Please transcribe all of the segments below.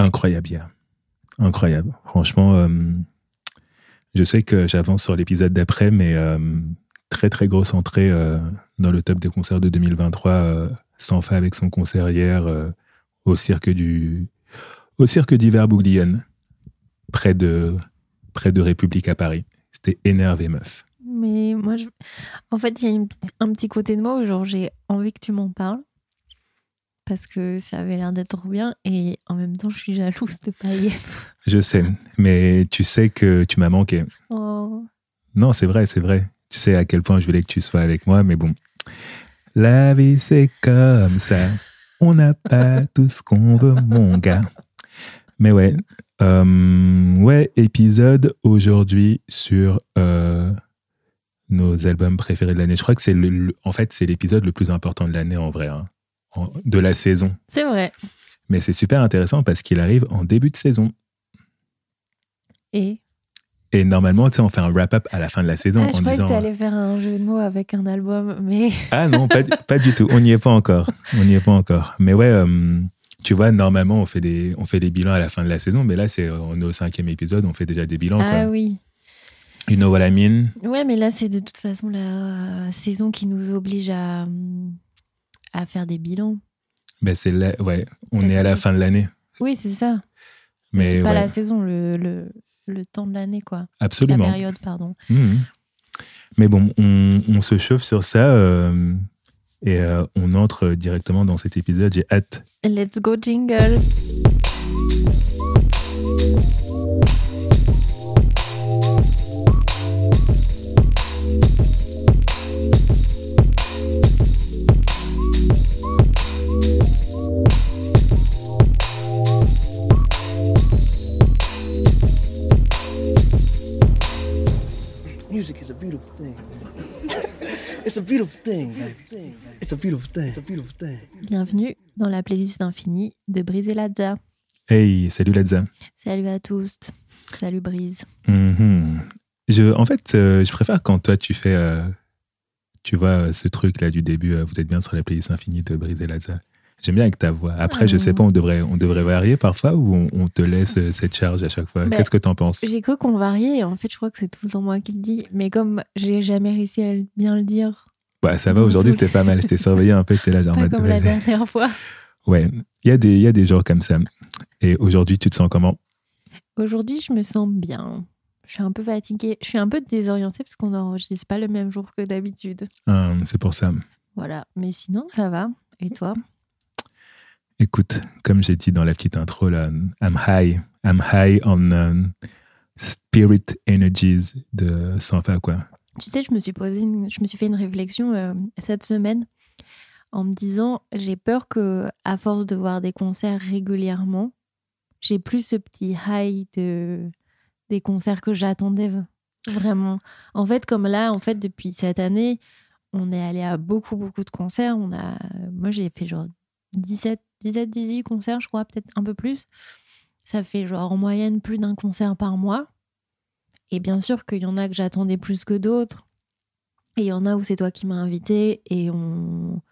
Incroyable, hier. Incroyable. Franchement, euh, je sais que j'avance sur l'épisode d'après, mais euh, très, très grosse entrée euh, dans le top des concerts de 2023. sans fin avec son concert hier au cirque du au cirque d'hiver Bouglione, près de, République à Paris. C'était énervé, meuf. Mais moi, en fait, il y a un petit côté de moi où j'ai envie que tu m'en parles parce que ça avait l'air d'être trop bien et en même temps je suis jalouse de pas y être. Je sais, mais tu sais que tu m'as manqué. Oh. Non, c'est vrai, c'est vrai. Tu sais à quel point je voulais que tu sois avec moi, mais bon. La vie c'est comme ça. On n'a pas tout ce qu'on veut, mon gars. Mais ouais, euh, ouais, épisode aujourd'hui sur euh, nos albums préférés de l'année. Je crois que c'est le, en fait c'est l'épisode le plus important de l'année en vrai. Hein de la saison. C'est vrai. Mais c'est super intéressant parce qu'il arrive en début de saison. Et? Et normalement, tu sais, on fait un wrap-up à la fin de la saison. ah, je croyais que tu allais faire un jeu de mots avec un album, mais... Ah non, pas, pas du tout. On n'y est pas encore. On n'y est pas encore. Mais ouais, euh, tu vois, normalement, on fait, des, on fait des bilans à la fin de la saison, mais là, c'est, on est au cinquième épisode, on fait déjà des bilans. Ah oui. You know what I mean? Ouais, mais là, c'est de toute façon la saison qui nous oblige à à faire des bilans. Ben c'est ouais, on est à la fin de l'année. Oui, c'est ça. Mais pas la saison, le, le, le temps de l'année, quoi. Absolument. La période, pardon. Mmh. Mais bon, on, on, se chauffe sur ça euh, et euh, on entre directement dans cet épisode. J'ai hâte. Let's go, jingle. Bienvenue dans la playlist infinie de Brise et Ladza. Hey, salut Ladza. Salut à tous. Salut Brise. Mm-hmm. je, en fait, euh, je préfère quand toi tu fais, euh, tu vois, ce truc là du début. Euh, vous êtes bien sur la playlist infinie de Brise et Ladza. J'aime bien avec ta voix. Après, je sais pas, on devrait, on devrait varier parfois ou on, te laisse euh, cette charge à chaque fois. Bah, Qu'est-ce que tu en penses? J'ai cru qu'on variait. En fait, je crois que c'est tout le temps moi qui le dis. Mais comme j'ai jamais réussi à bien le dire. Bah, ça va, aujourd'hui, c'était pas mal. Je t'ai surveillé un peu, t'es là, genre. Pas comme la dernière fois. Ouais, il y, a des, y a des jours comme ça. Et aujourd'hui, tu te sens comment? Aujourd'hui, je me sens bien. Je suis un peu fatiguée. Je suis un peu désorientée parce qu'on n'enregistre pas le même jour que d'habitude. Ah, c'est pour ça. Voilà. Mais sinon, ça va. Et toi? Écoute, comme j'ai dit dans la petite intro, là, I'm high. I'm high on um, spirit energies de Sanfa, quoi. Tu sais, je me suis posé, je me suis fait une réflexion euh, cette semaine en me disant, j'ai peur que, à force de voir des concerts régulièrement, j'ai plus ce petit high de des concerts que j'attendais vraiment. En fait, comme là, en fait, depuis cette année, on est allé à beaucoup, beaucoup de concerts. On a, moi, j'ai fait genre 17 17, 18 concerts, je crois, peut-être un peu plus. Ça fait genre en moyenne plus d'un concert par mois. Et bien sûr qu'il y en a que j'attendais plus que d'autres. Et il y en a où c'est toi qui m'as invité et on.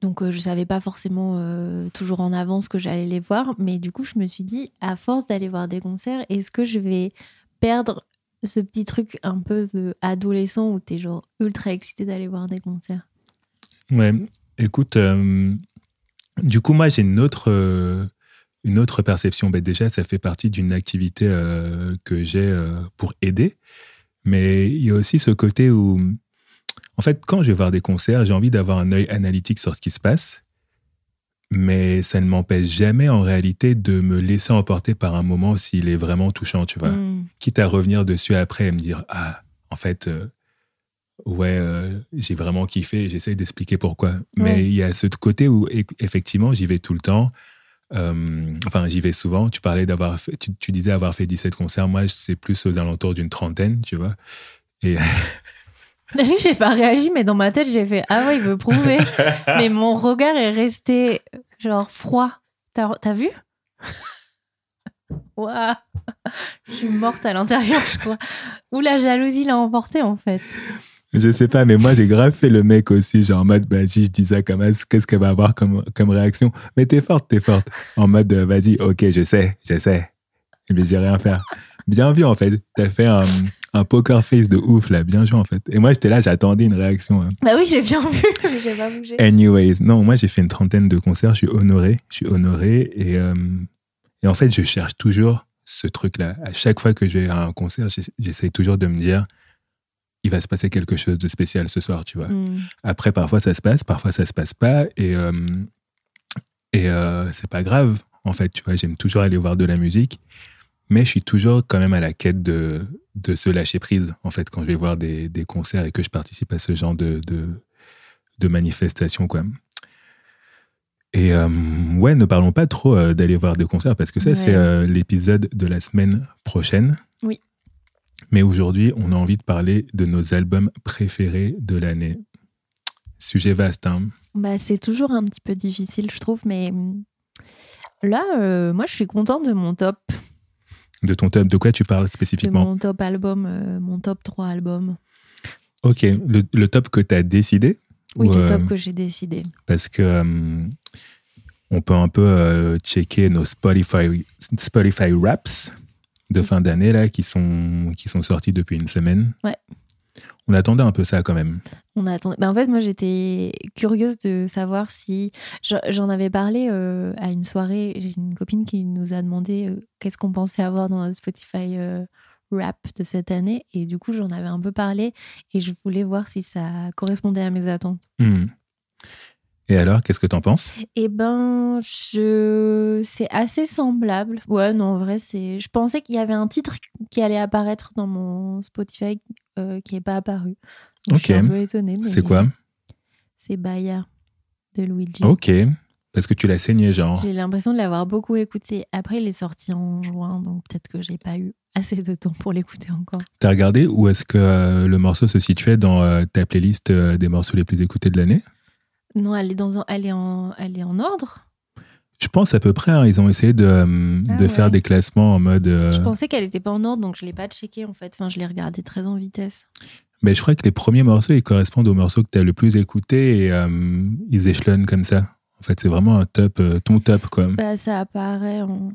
Donc euh, je savais pas forcément euh, toujours en avance que j'allais les voir, mais du coup je me suis dit, à force d'aller voir des concerts, est-ce que je vais perdre ce petit truc un peu de adolescent où tu es genre ultra excité d'aller voir des concerts? Ouais, écoute, euh, du coup, moi, j'ai une autre, euh, une autre perception. Ben, déjà, ça fait partie d'une activité euh, que j'ai euh, pour aider. Mais il y a aussi ce côté où, en fait, quand je vais voir des concerts, j'ai envie d'avoir un œil analytique sur ce qui se passe. Mais ça ne m'empêche jamais, en réalité, de me laisser emporter par un moment s'il est vraiment touchant, tu vois. Mm. Quitte à revenir dessus après et me dire, ah, en fait, ouais, euh, j'ai vraiment kiffé, j'essaie d'expliquer pourquoi. Mais il y a ce côté où, effectivement, j'y vais tout le temps. Euh, enfin, j'y vais souvent. Tu parlais d'avoir tu, disais avoir fait 17 concerts. Moi, c'est plus aux alentours d'une trentaine, tu vois. Et. j'ai pas réagi, mais dans ma tête, j'ai fait Ah ouais, il veut prouver. mais mon regard est resté genre froid. T'as as vu? Waouh Je suis morte à l'intérieur, je crois. Ou la jalousie l'a emporté, en fait. Je sais pas, mais moi j'ai grave fait le mec aussi, genre en mode, vas-y, je dis ça comme qu'est-ce qu'elle va avoir comme, comme réaction? Mais t'es forte, t'es forte. En mode, euh, vas-y, ok, je sais, je sais. Mais j'ai rien à faire. Bien vu en fait. T'as fait un, un poker face de ouf là, bien joué en fait. Et moi j'étais là, j'attendais une réaction. hein. Bah oui, j'ai bien vu, mais j'ai pas bougé. Anyways, non, moi j'ai fait une trentaine de concerts, je suis honoré, je suis honoré et, euh, et en fait je cherche toujours ce truc-là. À chaque fois que je vais à un concert, j'ess- j'essaye toujours de me dire, il va se passer quelque chose de spécial ce soir, tu vois. Hmm. Après, parfois ça se passe, parfois ça se passe pas et, euh, et euh, c'est pas grave en fait, tu vois. J'aime toujours aller voir de la musique, mais je suis toujours quand même à la quête de, de se lâcher prise en fait quand je vais voir des, des concerts et que je participe à ce genre de, de, de manifestations quoi. Et euh, ouais, ne parlons pas trop euh, d'aller voir des concerts parce que ça, Ouais. c'est l'épisode de la semaine prochaine. Oui. Mais aujourd'hui, on a envie de parler de nos albums préférés de l'année. Sujet vaste, hein. Bah, c'est toujours un petit peu difficile, je trouve, mais hum, là, euh, moi, je suis contente de mon top, De ton top, de quoi tu parles de spécifiquement? mon top album, euh, mon top 3 albums. Ok, le, le top que tu as décidé? Oui, ou, le euh, top que j'ai décidé. Parce que euh, on peut un peu euh, checker nos Spotify, Spotify Raps de fin d'année là qui sont, qui sont sortis depuis une semaine. Ouais. On attendait un peu ça quand même. On attendait. Bah, en fait, moi, j'étais curieuse de savoir si. je- J'en avais parlé euh, à une soirée. J'ai une copine qui nous a demandé euh, qu'est-ce qu'on pensait avoir dans notre Spotify euh, rap de cette année. Et du coup, j'en avais un peu parlé et je voulais voir si ça correspondait à mes attentes. Hmm. Et alors, qu'est-ce que tu en penses? Eh ben, je... c'est assez semblable. Ouais, non, en vrai, c'est. Je pensais qu'il y avait un titre qui allait apparaître dans mon Spotify euh, qui n'est pas apparu. Donc, Je suis Ok. un peu étonnée. C'est quoi? C'est Baya de Luigi. Ok, parce que tu l'as saigné genre. J'ai l'impression de l'avoir beaucoup écouté. Après, il est sorti en juin, donc peut-être que j'ai pas eu assez de temps pour l'écouter encore. T'as regardé où est-ce que euh, le morceau se situait dans euh, ta playlist des morceaux les plus écoutés de l'année? Non, elle est, dans un- elle est, en... Elle est en ordre. Je pense à peu près, hein, ils ont essayé de, euh, Ah de faire des classements en mode... euh, Je pensais qu'elle était pas en ordre, donc je l'ai pas checké en fait. Enfin, je l'ai regardé très en vitesse. Mais je crois que les premiers morceaux, ils correspondent aux morceaux que tu as le plus écoutés et euh, ils échelonnent comme ça. En fait, c'est vraiment un top, euh, ton top, quoi. Bah, ça apparaît en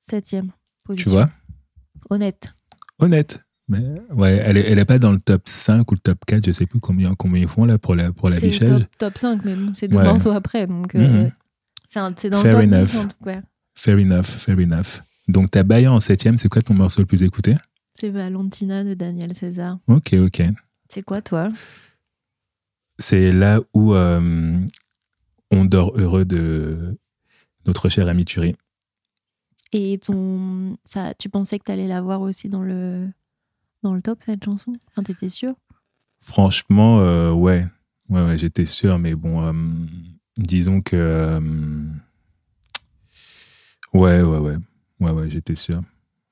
septième tu position. vois? Honnête. Honnête. Mais ouais, elle est, elle est pas dans le top 5 ou le top 4, je sais plus combien, combien ils font là pour la, pour C'est l'affichage. top, top 5, mais bon, c'est deux Ouais. morceaux après. Donc, euh, Mhm. c'est c'est dans Fair le top enough. 10 en tout cas. Fair enough, fair enough. Donc, t'as Baya en septième, c'est quoi ton morceau le plus écouté? C'est Valentina de Daniel César. Ok, ok. C'est quoi toi? C'est là où euh, on dort heureux de notre cher ami Thury. Et ton, ça, tu pensais que tu allais la voir aussi dans le, dans le top, cette chanson? Enfin, t'étais sûr? Franchement, euh, ouais. Ouais, j'étais sûr, mais bon, euh, disons que. euh, ouais, ouais, ouais. Ouais, ouais, j'étais sûr.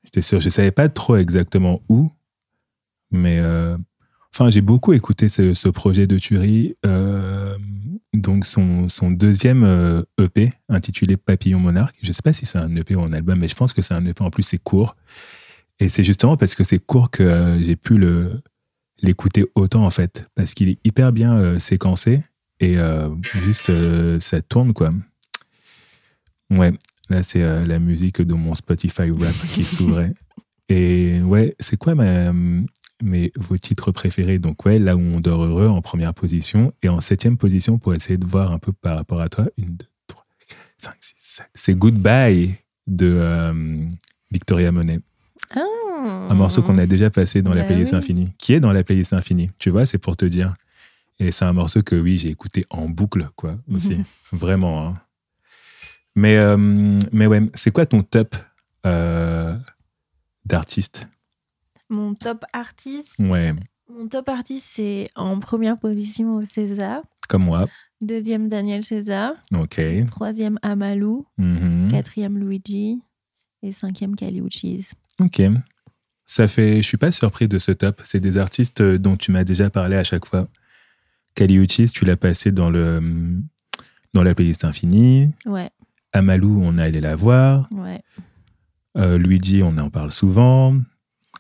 J'étais sûr. Je savais pas trop exactement où, mais. Enfin, j'ai beaucoup écouté ce, projet de Thury. donc, son, deuxième EP, intitulé Papillon Monarque. Je sais pas si c'est un EP ou un album, mais je pense que c'est un EP. En plus, c'est court. Et c'est justement parce que c'est court que euh, j'ai pu le, l'écouter autant en fait. Parce qu'il est hyper bien euh, séquencé et euh, juste euh, ça tourne quoi. Ouais. Là c'est la musique de mon Spotify rap qui s'ouvrait. Et ouais c'est quoi ma, mes, vos titres préférés? Donc ouais là où on dort heureux en première position et en septième position pour essayer de voir un peu par rapport à toi. Une deux trois cinq six sept. C'est Goodbye de euh, Victoria Monet un morceau qu'on a déjà passé dans la Bah playlist oui. infinie, qui est dans la playlist infinie? Tu vois, c'est pour te dire. Et c'est un morceau que oui, j'ai écouté en boucle, quoi, aussi. Vraiment. hein. Mais, euh, mais ouais, c'est quoi ton top euh, d'artiste? Mon top artiste, Ouais, mon top artiste, c'est en première position au César, comme moi. deuxième Daniel César, Ok. troisième Amalou, Mhm. quatrième Luigi et cinquième Kali Uchis. Ok. Ça fait. Je suis pas surpris de ce top. C'est des artistes euh, dont tu m'as déjà parlé à chaque fois. Kali Uchis, tu l'as passé dans le dans la playlist infinie. Ouais, Amalou, on est allé la voir. ouais. Euh, Luigi, on en parle souvent,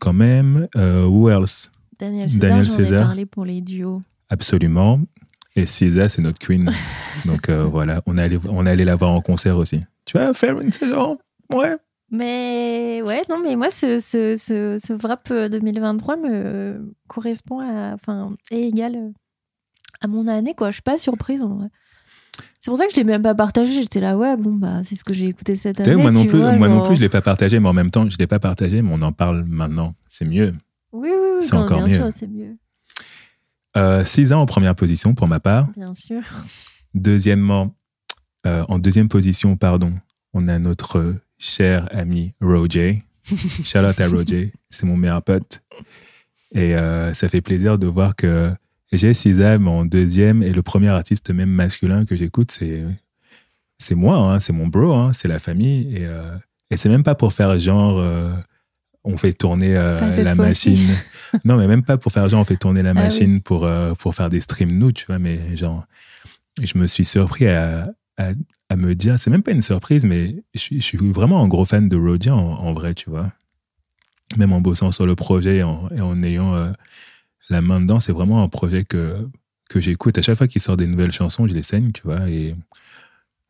quand même. Euh, who else? Daniel César, Daniel César. ai parlé pour les duos. Absolument. Et César, c'est notre queen. Donc euh, voilà, on est, allé, on allé la voir en concert aussi. Tu vas faire une saison? Ouais. Mais ouais, non, mais moi, ce, ce, ce, ce Wrap 2023 me correspond à. Enfin, est égal euh, à mon année, quoi. Je suis pas surprise en vrai. C'est pour ça que je l'ai même pas partagé. J'étais là, ouais, bon, bah, c'est ce que j'ai écouté cette année. moi non plus, vois, moi non plus, je l'ai pas partagé, mais en même temps, je l'ai pas partagé, mais on en parle maintenant. C'est mieux. Oui, oui, oui. C'est encore bien mieux. sûr, c'est mieux. Euh, Six ans en première position pour ma part. Bien sûr. Deuxièmement, euh, en deuxième position, pardon, on a notre euh, cher ami Roger. Shout out à Roger, c'est mon meilleur pote. Et euh, ça fait plaisir de voir que j'ai Sisam en deuxième et le premier artiste même masculin que j'écoute, c'est c'est moi, hein, c'est mon bro, hein, c'est la famille. Et, euh, et c'est même pas pour faire genre euh, on fait tourner la machine. non, mais même pas pour faire genre on fait tourner la Ah oui. machine pour, pour faire des streams nous, tu vois, mais genre je me suis surpris à, à, à me dire, c'est même pas une surprise, mais je suis, vraiment un gros fan de Rodia en, vrai, tu vois. Même en bossant sur le projet et en, ayant euh, la main dedans, c'est vraiment un projet que, que j'écoute. À chaque fois qu'il sort des nouvelles chansons, je les saigne, tu vois. Et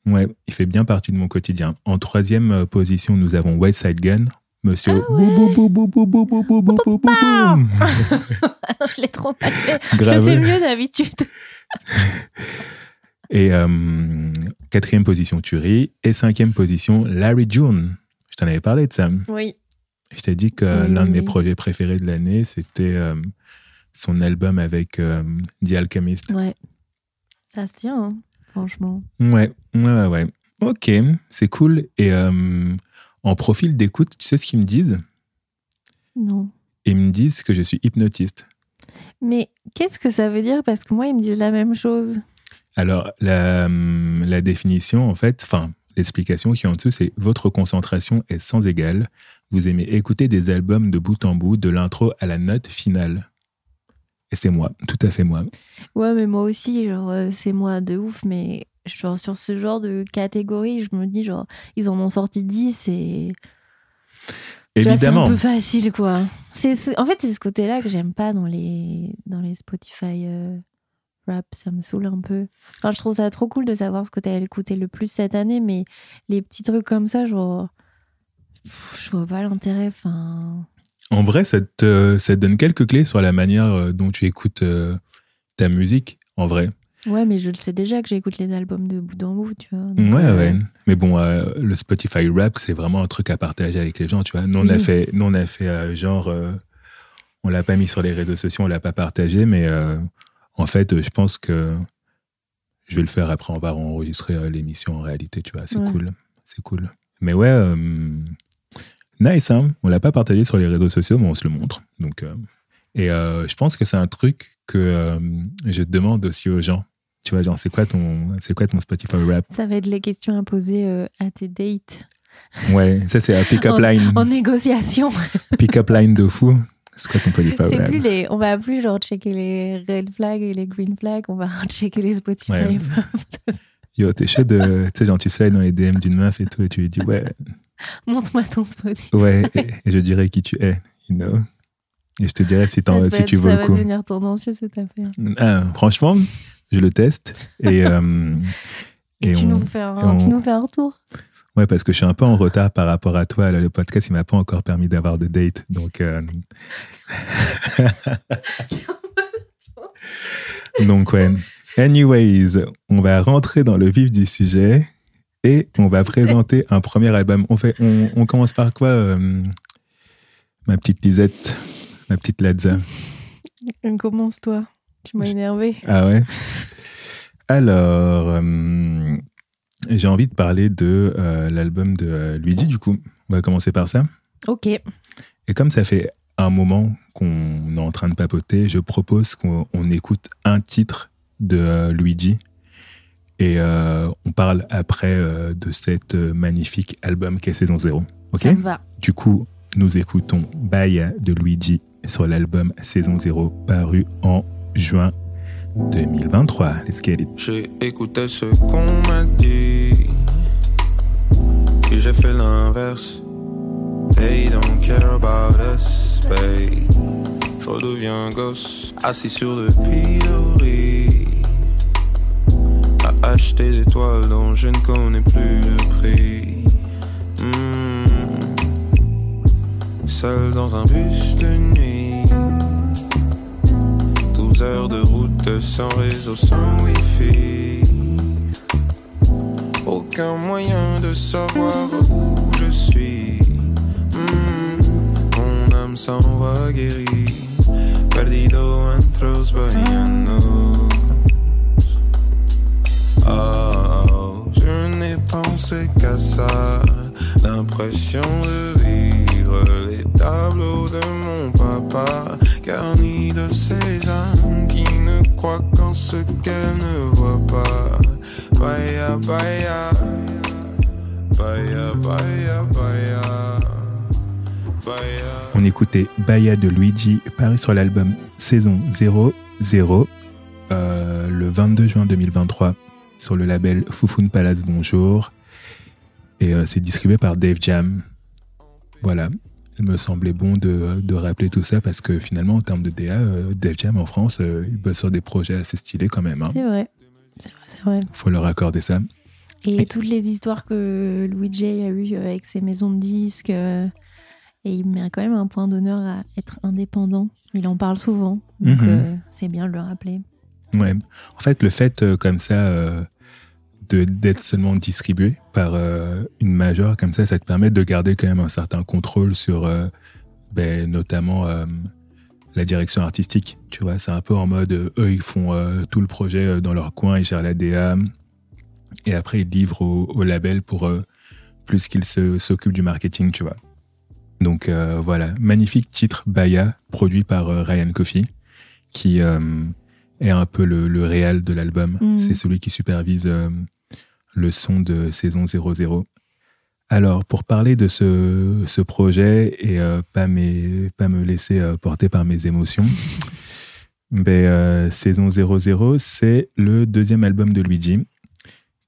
ouais, il fait bien partie de mon quotidien. En troisième euh, position, nous avons West Gun. Monsieur. Ah je l'ai trop passé. Je le fais mieux d'habitude. Et euh, quatrième position, Turi. Et cinquième position, Larry June. Je t'en avais parlé de ça. Oui. Je t'ai dit que Oui, l'un de mes projets préférés de l'année, c'était euh, son album avec euh, The Alchemist. Ouais. Ça se tient, hein, franchement. Ouais, ouais, ouais, ouais. Ok, c'est cool. Et euh, en profil d'écoute, tu sais ce qu'ils me disent? Non. Ils me disent que je suis hypnotiste. Mais qu'est-ce que ça veut dire? Parce que moi, ils me disent la même chose. Alors, la, hum, la définition, en fait, enfin, l'explication qui est en dessous, c'est votre concentration est sans égale. Vous aimez écouter des albums de bout en bout, de l'intro à la note finale. Et c'est moi, tout à fait moi. Ouais, mais moi aussi, genre, euh, c'est moi de ouf, mais genre, sur ce genre de catégorie, je me dis, genre, ils en ont sorti 10 et. Évidemment. C'est un peu facile, quoi. C'est, c'est- en fait, c'est ce côté-là que j'aime pas dans les, dans les Spotify euh, rap. Ça me saoule un peu. Enfin, je trouve ça trop cool de savoir ce que t'as écouté le plus cette année, mais les petits trucs comme ça, genre. Je vois pas l'intérêt. Enfin. En vrai, ça te, ça te donne quelques clés sur la manière euh, dont tu écoutes euh, ta musique, en vrai. Ouais, mais je le sais déjà que j'écoute les albums de bout en bout, tu vois. Ouais, euh, ouais. Mais bon, euh, le Spotify Rap, c'est vraiment un truc à partager avec les gens, tu vois. Nous, on a fait, nous, on a fait genre, on l'a pas mis sur les réseaux sociaux, on l'a pas partagé, mais en fait, euh, je pense que je vais le faire après, on va enregistrer euh, l'émission en réalité, tu vois. C'est Ouais. cool, c'est cool. Mais ouais, euh, nice, hein. On l'a pas partagé sur les réseaux sociaux, mais on se le montre. Donc, euh, et euh, je pense que c'est un truc que je demande aussi aux gens. Tu vois, genre, c'est quoi ton, c'est quoi ton Spotify Rap? Ça va être les questions à poser à tes dates. Ouais, ça c'est un pick-up line. En négociation. Pick-up line de fou. C'est quoi ton C'est rap plus les, on va plus genre checker les red flags et les green flags, on va checker les Spotify. Ouais. Yo, t'es chaud de. Tu sais, genre, tu sais, dans les DM d'une meuf et tout, et tu lui dis, ouais, Montre-moi ton Spotify. ouais, et, et je dirais qui tu es, you know? Et je te dirais si, Ça, va- tu ça veux le va coup. devenir tendancieux cette affaire. Ah, franchement, je le teste. Et, euh, Et, et tu, on- nous fais un, et on- tu nous fais un retour. Ouais, parce que je suis un peu en retard par rapport à toi. Là, le podcast, il m'a pas encore permis d'avoir de date. Donc, euh, donc ouais. Anyways, on va rentrer dans le vif du sujet et on va présenter un premier album. On, fait, on, on commence par quoi, euh, ma petite Lisette, ma petite Ladza? Commence-toi. Tu m'as énervé. Ah ouais? Alors, euh, j'ai envie de parler de euh, l'album de euh, Luigi, du coup. On va commencer par ça. Ok. Et comme ça fait un moment qu'on est en train de papoter, je propose qu'on on écoute un titre de euh, Luigi. Et euh, on parle après de cet magnifique album qu'est Saison 0. Ok? Ça me va. Du coup, nous écoutons Baya de Luigi sur l'album Saison 0 paru en juin 2023. Let's get it. J'ai écouté ce qu'on m'a dit. Puis j'ai fait l'inverse. They don't care about us, babe. je redeviens gosse, assis sur le pilori. À acheter des toiles dont je ne connais plus le prix. Hmm. Seul dans un bus de nuit. 12 heures de route sans réseau, sans wifi. Aucun moyen de savoir où je suis. Hmm. Mon âme s'en va guérie. Perdido entre los bahianos. Oh, je n'ai pensé qu'à ça. L'impression de vivre les tableaux de mon papa, On écoutait Baya de Luigi, paru sur l'album Saison 00, euh, le 22 juin 2023, sur le label Foufoun Palace Bonjour. Et euh, c'est distribué par Dave Jam. Voilà. Il me semblait bon de, de rappeler tout ça parce que finalement, en termes de DA, euh, Dave Jam en France, euh, il bosse sur des projets assez stylés quand même. Hein. C'est vrai. C'est vrai, c'est vrai. Faut leur accorder ça. Et toutes les histoires que Louis J a eues avec ses maisons de disques. euh, et il met quand même un point d'honneur à être indépendant. Il en parle souvent. Donc Mhm. euh, c'est bien de le rappeler. Ouais. En fait, le fait euh, comme ça euh, d'être seulement distribué par euh, une majeure comme ça, ça te permet de garder quand même un certain contrôle sur euh, ben, notamment euh, la direction artistique. Tu vois, c'est un peu en mode eux ils font tout le projet dans leur coin, ils gèrent la DA et après ils livrent au, au label pour plus qu'ils s'occupent du marketing, tu vois. Donc voilà, magnifique titre Baya, produit par Ryan Coffey, qui est un peu le, le réal de l'album. Mhm. C'est celui qui supervise euh, le son de saison 00. Alors, pour parler de ce, ce projet et euh, pas, mes- pas me laisser euh, porter par mes émotions, ben, euh, saison 00, c'est le deuxième album de Luigi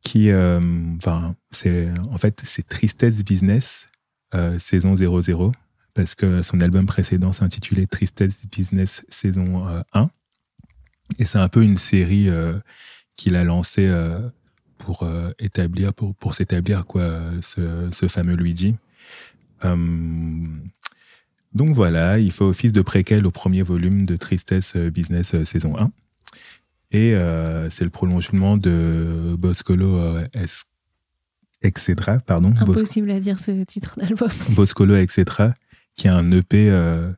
qui, euh, enfin, c'est en fait, c'est Tristesse Business, euh, saison 00, parce que son album précédent s'intitulait Tristesse Business saison euh, 1. Et c'est un peu une série qu'il a lancée pour euh, établir, pour, pour s'établir quoi, euh, ce, ce fameux Luigi. Euh, donc voilà, il fait office de préquel au premier volume de Tristesse euh, Business saison 1. Et c'est le prolongement de Boscolo es- etc. Pardon, Impossible à dire ce titre d'album. Boscolo, etc., qui est un EP euh,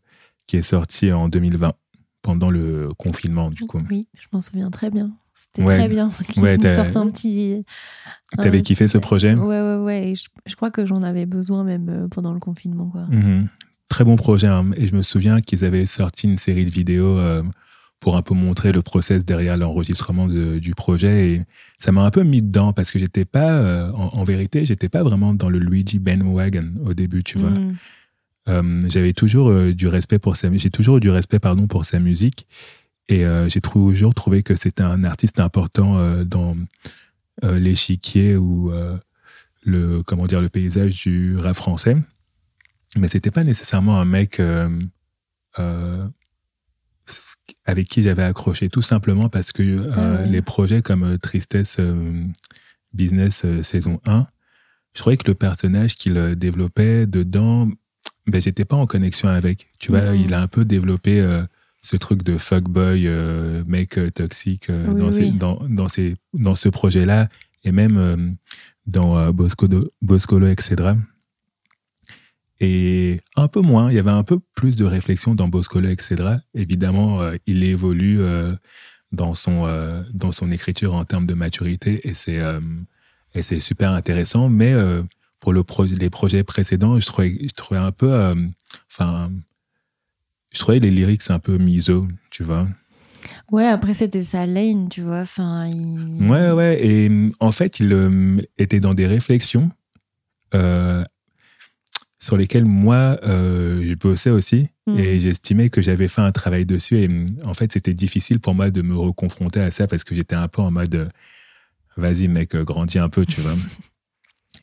qui est sorti en 2020, pendant le confinement, du coup. Oui, je m'en souviens très bien. C'était Ouais. très bien. Qu'ils Ouais, nous sortent un petit. T'avais un kiffé ce projet? Ouais, ouais, ouais. Et je, je crois que j'en avais besoin même euh, pendant le confinement. Quoi. Mhm. Très bon projet. hein. Et je me souviens qu'ils avaient sorti une série de vidéos euh, pour un peu montrer le process derrière l'enregistrement de- du projet. Et ça m'a un peu mis dedans parce que j'étais pas, euh, en, en vérité, j'étais pas vraiment dans le Luigi bandwagon au début, tu vois. Mm. Euh, j'avais toujours du respect pour sa j'ai toujours eu du respect pardon pour sa musique et euh, j'ai toujours trouvé que c'était un artiste important euh, dans euh, l'échiquier ou le comment dire le paysage du rap français mais c'était pas nécessairement un mec avec qui j'avais accroché tout simplement parce que euh, Ah les projets comme Tristesse euh, Business euh, saison 1 je trouvais que le personnage qu'il développait dedans ben, j'étais pas en connexion avec. Tu vois, Mhm. il a un peu développé ce truc de fuckboy, euh, mec euh, toxique euh, Oui, dans, oui. ces- dans, dans, ces- dans ce projet-là et même euh, dans euh, Boscolo, Boscolo, etc. Et un peu moins, il y avait un peu plus de réflexion dans Boscolo, etc. Évidemment, il évolue dans, son, dans son écriture en termes de maturité et c'est et c'est super intéressant, mais pour le pro- les projets précédents, je trouvais, je trouvais un peu. Enfin. Je trouvais les lyrics un peu miso, tu vois. Ouais, après, c'était sa lane, tu vois. Enfin, il... Ouais, ouais. Et en fait, il euh, était dans des réflexions euh, sur lesquelles moi, euh, je bossais aussi. Mhm. Et j'estimais que j'avais fait un travail dessus. Et euh, en fait, c'était difficile pour moi de me reconfronter à ça parce que j'étais un peu en mode vas-y, mec, grandis un peu, tu vois.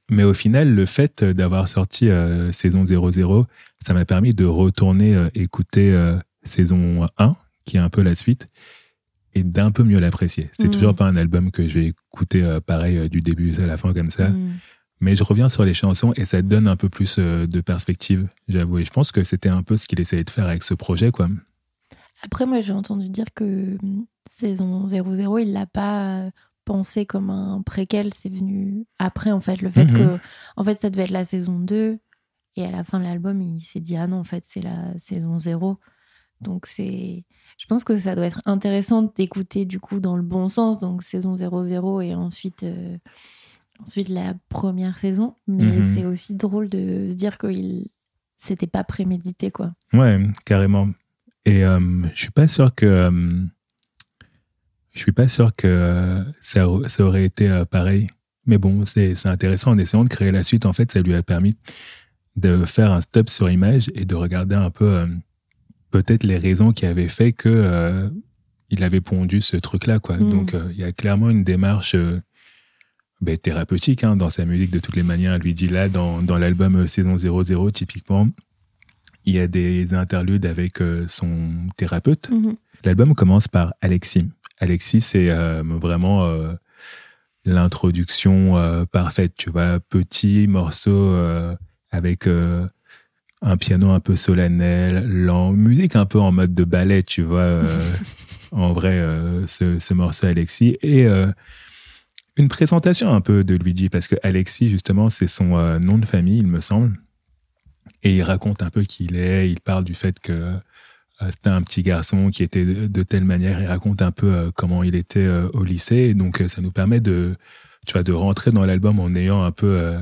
Mais au final, le fait d'avoir sorti euh, saison 00, ça m'a permis de retourner euh, écouter euh, saison 1, qui est un peu la suite, et d'un peu mieux l'apprécier. C'est Mm. toujours pas un album que je vais écouter euh, pareil euh, du début à la fin comme ça. Mm. Mais je reviens sur les chansons et ça donne un peu plus euh, de perspective, j'avoue. Et je pense que c'était un peu ce qu'il essayait de faire avec ce projet, quoi. Après, moi, j'ai entendu dire que hum, saison 00, il l'a pas euh, pensé comme un préquel. C'est venu après, en fait. Le fait Mhm. que, en fait, ça devait être la saison 2. Et à la fin de l'album, il s'est dit, ah non, en fait, c'est la saison 0. Donc, c'est. Je pense que ça doit être intéressant d'écouter, du coup, dans le bon sens. Donc, saison 00 et ensuite. euh, Ensuite, la première saison. Mais Mhm. c'est aussi drôle de se dire que il... c'était pas prémédité, quoi. Ouais, carrément. Et euh, je suis pas sûr que. euh, je suis pas sûr que ça, ça aurait été euh, pareil. Mais bon, c'est intéressant. En essayant de créer la suite, en fait, ça lui a permis de faire un stop sur image et de regarder un peu euh, peut-être les raisons qui avaient fait que euh, il avait pondu ce truc-là, quoi. Mm. Donc, euh, il y a clairement une démarche ben, thérapeutique hein, dans sa musique de toutes les manières. Elle lui dit là, dans, dans l'album Saison 00, typiquement, il y a des interludes avec son thérapeute. Mhm. L'album commence par Alexis. Alexis, c'est euh, vraiment euh, l'introduction euh, parfaite, tu vois. Petit morceau avec un piano un peu solennel, lent, musique un peu en mode de ballet, tu vois. euh, en vrai, euh, ce, ce morceau Alexis. Et euh, une présentation un peu de Luigi, parce que Alexis, justement, c'est son nom de famille, il me semble. Et il raconte un peu qui il est, il parle du fait que c'était un petit garçon qui était de, telle manière, il raconte un peu euh, comment il était euh, au lycée. Donc, euh, ça nous permet de, tu vois, de rentrer dans l'album en ayant un peu euh,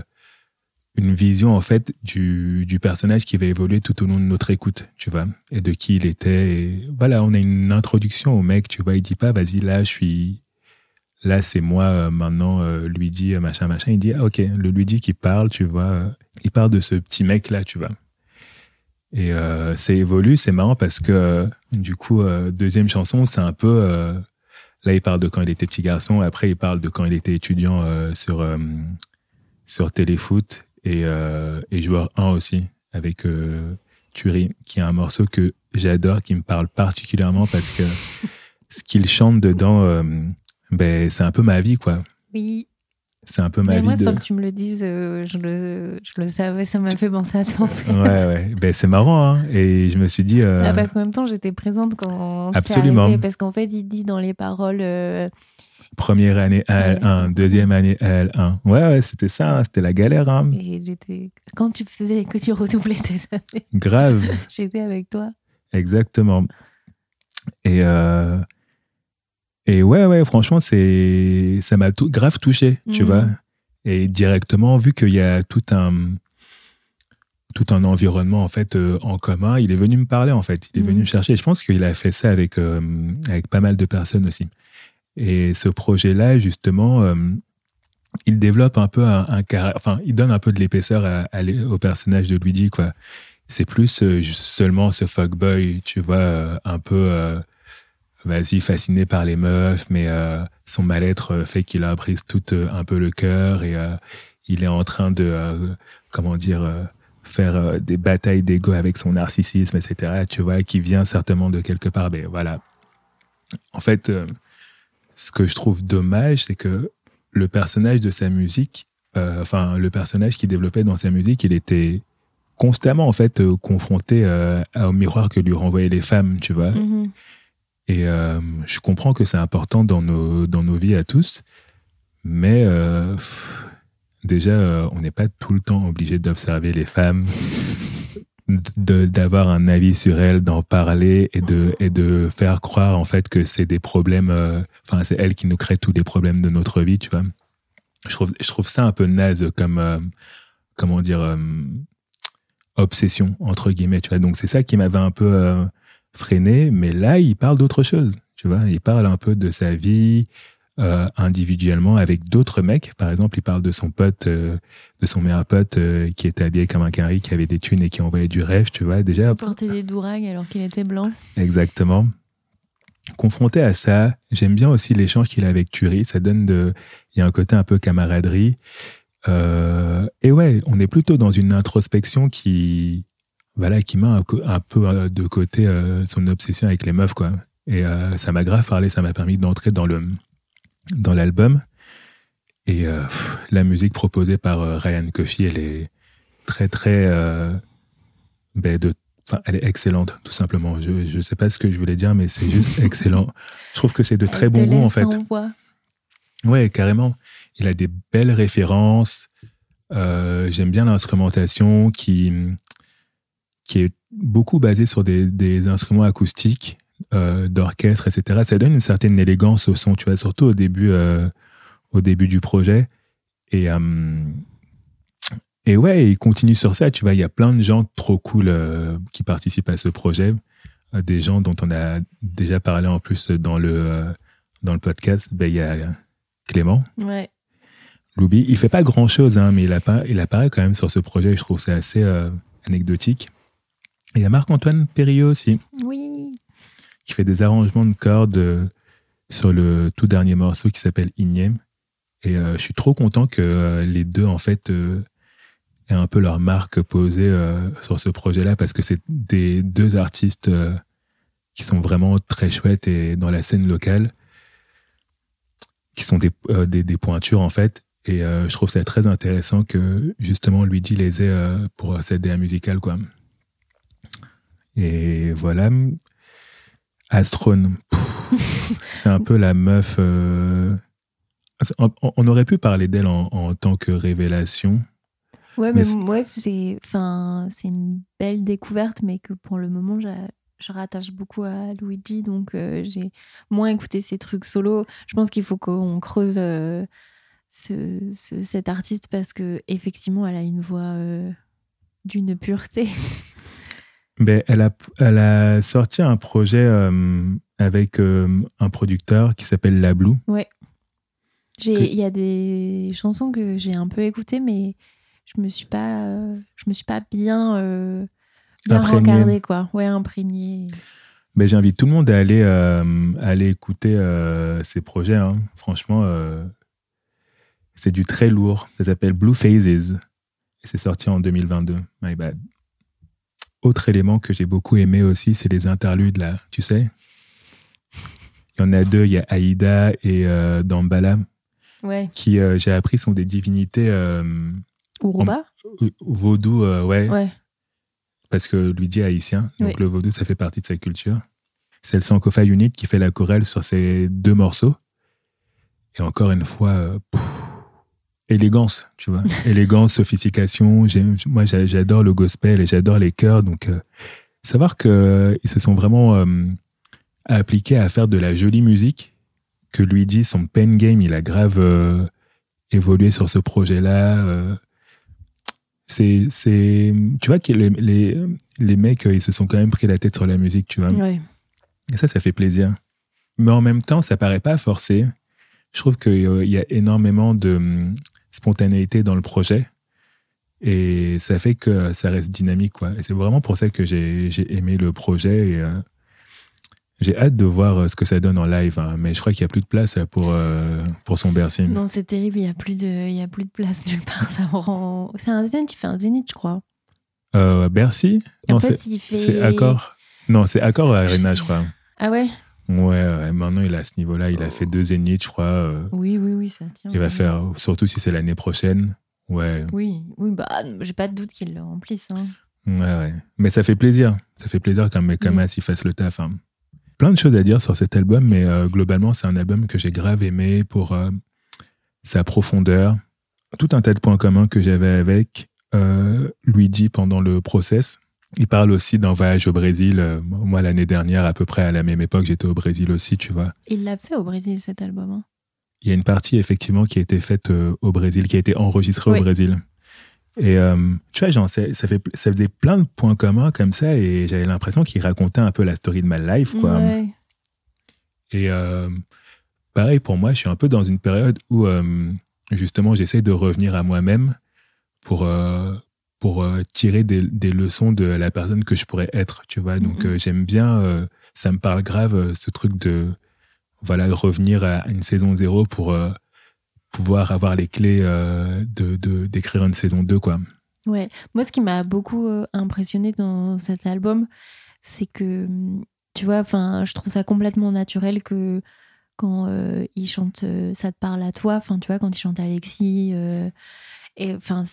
une vision, en fait, du, du personnage qui va évoluer tout au long de notre écoute, tu vois, et de qui il était. Voilà, on a une introduction au mec, tu vois, il dit pas, vas-y, là, je suis. Là, c'est moi, euh, maintenant, euh, Luigi, euh, machin, machin. Il dit, ah, ok, le Luigi qui parle, tu vois, euh, il parle de ce petit mec-là, tu vois. Et euh, ça évolue, c'est marrant parce que, euh, du coup, euh, deuxième chanson, c'est un peu. euh, là, il parle de quand il était petit garçon, après, il parle de quand il était étudiant sur, sur Téléfoot et, et joueur 1 aussi, avec Thury, qui est un morceau que j'adore, qui me parle particulièrement parce que ce qu'il chante dedans, ben, c'est un peu ma vie, quoi. Oui. C'est un peu ma Mais vie. moi, de- sans que tu me le dises, euh, je, le, je le savais, ça m'a fait penser à toi. en fait. Ouais, ouais. Ben, c'est marrant, hein. Et je me suis dit. euh, Ah, parce qu'en même temps, j'étais présente quand Absolument. arrivé, parce qu'en fait, il dit dans les paroles. euh, Première année AL1, deuxième année AL1. Ouais, ouais, c'était ça, hein, c'était la galère, hein. et j'étais. Quand tu faisais que tu redoublais tes années, Grave, j'étais avec toi. exactement. Et, et ouais, ouais, franchement, c'est, ça m'a tout, grave touché, tu Mhm. vois. Et directement, vu qu'il y a tout un, tout un environnement, en fait, euh, en commun, il est venu me parler, en fait. Il est Mhm. venu me chercher. Je pense qu'il a fait ça avec, euh, avec pas mal de personnes aussi. Et ce projet-là, justement, euh, il développe un peu un, un caractère, enfin, il donne un peu de l'épaisseur à- à l'é- au personnage de Luigi, quoi. C'est plus seulement ce fuckboy, tu vois, un peu, vas-y, fasciné par les meufs, mais euh, son mal-être euh, fait qu'il a pris tout euh, un peu le cœur et il est en train de, comment dire, faire des batailles d'ego avec son narcissisme, etc., tu vois, qui vient certainement de quelque part. Mais voilà. En fait, ce que je trouve dommage, c'est que le personnage de sa musique, enfin, le personnage qu'il développait dans sa musique, il était constamment, en fait, confronté au miroir que lui renvoyaient les femmes, tu vois. Mhm. Et euh, je comprends que c'est important dans nos, dans nos vies à tous, mais euh, déjà, euh, on n'est pas tout le temps obligé d'observer les femmes, d'avoir un avis sur elles, d'en parler et de, et de faire croire en fait que c'est des problèmes, enfin c'est elles qui nous créent tous les problèmes de notre vie, tu vois. Je trouve, je trouve ça un peu naze comme, comment dire, obsession, entre guillemets, tu vois. Donc c'est ça qui m'avait un peu freiné, mais là, il parle d'autre chose, tu vois. Il parle un peu de sa vie euh, individuellement avec d'autres mecs. Par exemple, il parle de son pote, euh, de son meilleur pote euh, qui était habillé comme un carré, qui avait des thunes et qui envoyait du rêve, tu vois. Déjà, Il portait des dourags alors qu'il était blanc. Exactement. Confronté à ça, j'aime bien aussi l'échange qu'il a avec Thury. Ça donne de. Il y a un côté un peu camaraderie. Et ouais, on est plutôt dans une introspection qui. Voilà, qui met un, peu euh, de côté euh, son obsession avec les meufs, quoi. Et euh, ça m'a grave parlé, ça m'a permis d'entrer dans le dans l'album. Et pff, la musique proposée par Ryan Coffey, elle est très, très. ben, de, enfin, elle est excellente, tout simplement. Je ne sais pas ce que je voulais dire, mais c'est juste excellent. Je trouve que c'est de très Elle bon goût, en fait. voix. Ouais, carrément. Il a des belles références. Euh, J'aime bien l'instrumentation qui, qui est beaucoup basée sur des, des instruments acoustiques, euh, d'orchestre, etc. Ça donne une certaine élégance au son, tu vois, surtout au début, euh, au début du projet. Et, euh, et ouais, il continue sur ça, tu vois. Il y a plein de gens trop cool euh, qui participent à ce projet. Des gens dont on a déjà parlé en plus dans le, dans le podcast. Ben, il y a Clément, Ouais. Loubi. Il fait pas grand chose, hein, mais il, apparaît, il apparaît quand même sur ce projet. Je trouve c'est assez anecdotique. Et il y a Marc-Antoine Perriot aussi, Oui. qui fait des arrangements de cordes euh, sur le tout dernier morceau qui s'appelle Ignem. Et euh, je suis trop content que euh, les deux, en fait, euh, aient un peu leur marque posée sur ce projet-là, parce que c'est des deux artistes qui sont vraiment très chouettes et dans la scène locale, qui sont des, des, des pointures, en fait. Et je trouve ça très intéressant que, justement, Luigi les ait pour cette DA musicale, quoi. Et voilà. Astrone. C'est un peu la meuf. euh, On, on aurait pu parler d'elle en, en tant que révélation. Ouais, Mais moi, c'est une belle découverte, mais que pour le moment, je rattache beaucoup à Luigi, donc euh, j'ai moins écouté ses trucs solo. Je pense qu'il faut qu'on creuse euh, ce, ce- cet artiste parce que effectivement, elle a une voix euh, d'une pureté. Ben, elle, a, elle a sorti un projet euh, avec euh, un producteur qui s'appelle La Blue. Que- Il y a des chansons que j'ai un peu écoutées, mais je me suis pas, euh, je me suis pas bien, euh, bien regardée, quoi. Ouais, imprégnée. Ben, J'invite tout le monde à aller, aller écouter ces projets. hein. Franchement, c'est du très lourd. Ça s'appelle Blue Phases. Et c'est sorti en 2022. My bad. Autre élément que j'ai beaucoup aimé aussi, c'est les interludes, là. Tu sais? Il y en a deux. Il y a Aïda et euh, Dambala, Ouais. qui, euh, j'ai appris, sont des divinités euh, Uruba? vaudou, euh, ouais, Ouais. parce que Luigi est haïtien, donc le vaudou, ça fait partie de sa culture. C'est le Sankofa Unit qui fait la chorale sur ces deux morceaux. Et encore une fois, euh, pff, élégance, tu vois. élégance, sophistication. Moi, j'a- j'adore le gospel et j'adore les chœurs. Donc, euh, savoir qu'ils se sont vraiment euh, appliqués à faire de la jolie musique, que Luigi, son pen game, il a grave euh, évolué sur ce projet-là. euh, c'est, tu vois que les, les, les mecs, euh, ils se sont quand même pris la tête sur la musique, tu vois. Ouais. Et ça, ça fait plaisir. Mais en même temps, ça paraît pas forcé. Je trouve qu'il y a énormément de spontanéité dans le projet. Et ça fait que ça reste dynamique. Quoi. Et c'est vraiment pour ça que j'ai j'ai aimé le projet. Et, euh, j'ai hâte de voir euh, ce que ça donne en live. hein. Mais je crois qu'il n'y a plus de place pour, euh, pour son Bercy. Non, c'est terrible, il n'y a, plus de- y a plus de place nulle part. Ça rend... C'est un zénith, il fait un zénith, je crois. Euh, Bercy? Non, c'est fait, il fait. c'est Accor. Non, c'est Accor à Arena, je crois. Ah ouais? Ouais, ouais, maintenant il est à ce niveau-là. Il a fait deux zéniths, je crois. euh, Oui, oui, oui, ça tient. Il va faire, surtout si c'est l'année prochaine. Ouais, Oui, oui, bah, j'ai pas de doute qu'il le remplisse. hein. ouais, ouais. Mais ça fait plaisir. Ça fait plaisir qu'un mec comme Mm. As, il fasse le taf. hein. Plein de choses à dire sur cet album, mais euh, globalement, c'est un album que j'ai grave aimé pour euh, sa profondeur. Tout un tas de points communs que j'avais avec Luigi pendant le process. Il parle aussi d'un voyage au Brésil. Euh, moi, l'année dernière, à peu près à la même époque, j'étais au Brésil aussi, tu vois. Il l'a fait au Brésil, cet album. hein. Il y a une partie effectivement qui a été faite euh, au Brésil, qui a été enregistrée Oui. au Brésil. Et euh, tu vois, genre, ça, fait, ça faisait plein de points communs comme ça, et j'avais l'impression qu'il racontait un peu la story de ma life, quoi. Ouais. Et euh, pareil pour moi, je suis un peu dans une période où justement j'essaie de revenir à moi-même pour, pour euh, tirer des, des leçons de la personne que je pourrais être, tu vois. Donc Mhm. euh, j'aime bien, euh, ça me parle grave ce truc de voilà revenir à une saison zéro pour pouvoir avoir les clés de d'écrire une saison 2, quoi. Ouais, moi ce qui m'a beaucoup impressionné dans cet album, c'est que, hum, tu vois, enfin, je trouve ça complètement naturel que quand il chante Ça te parle à toi, enfin, tu vois, quand il chante Alexis, et enfin,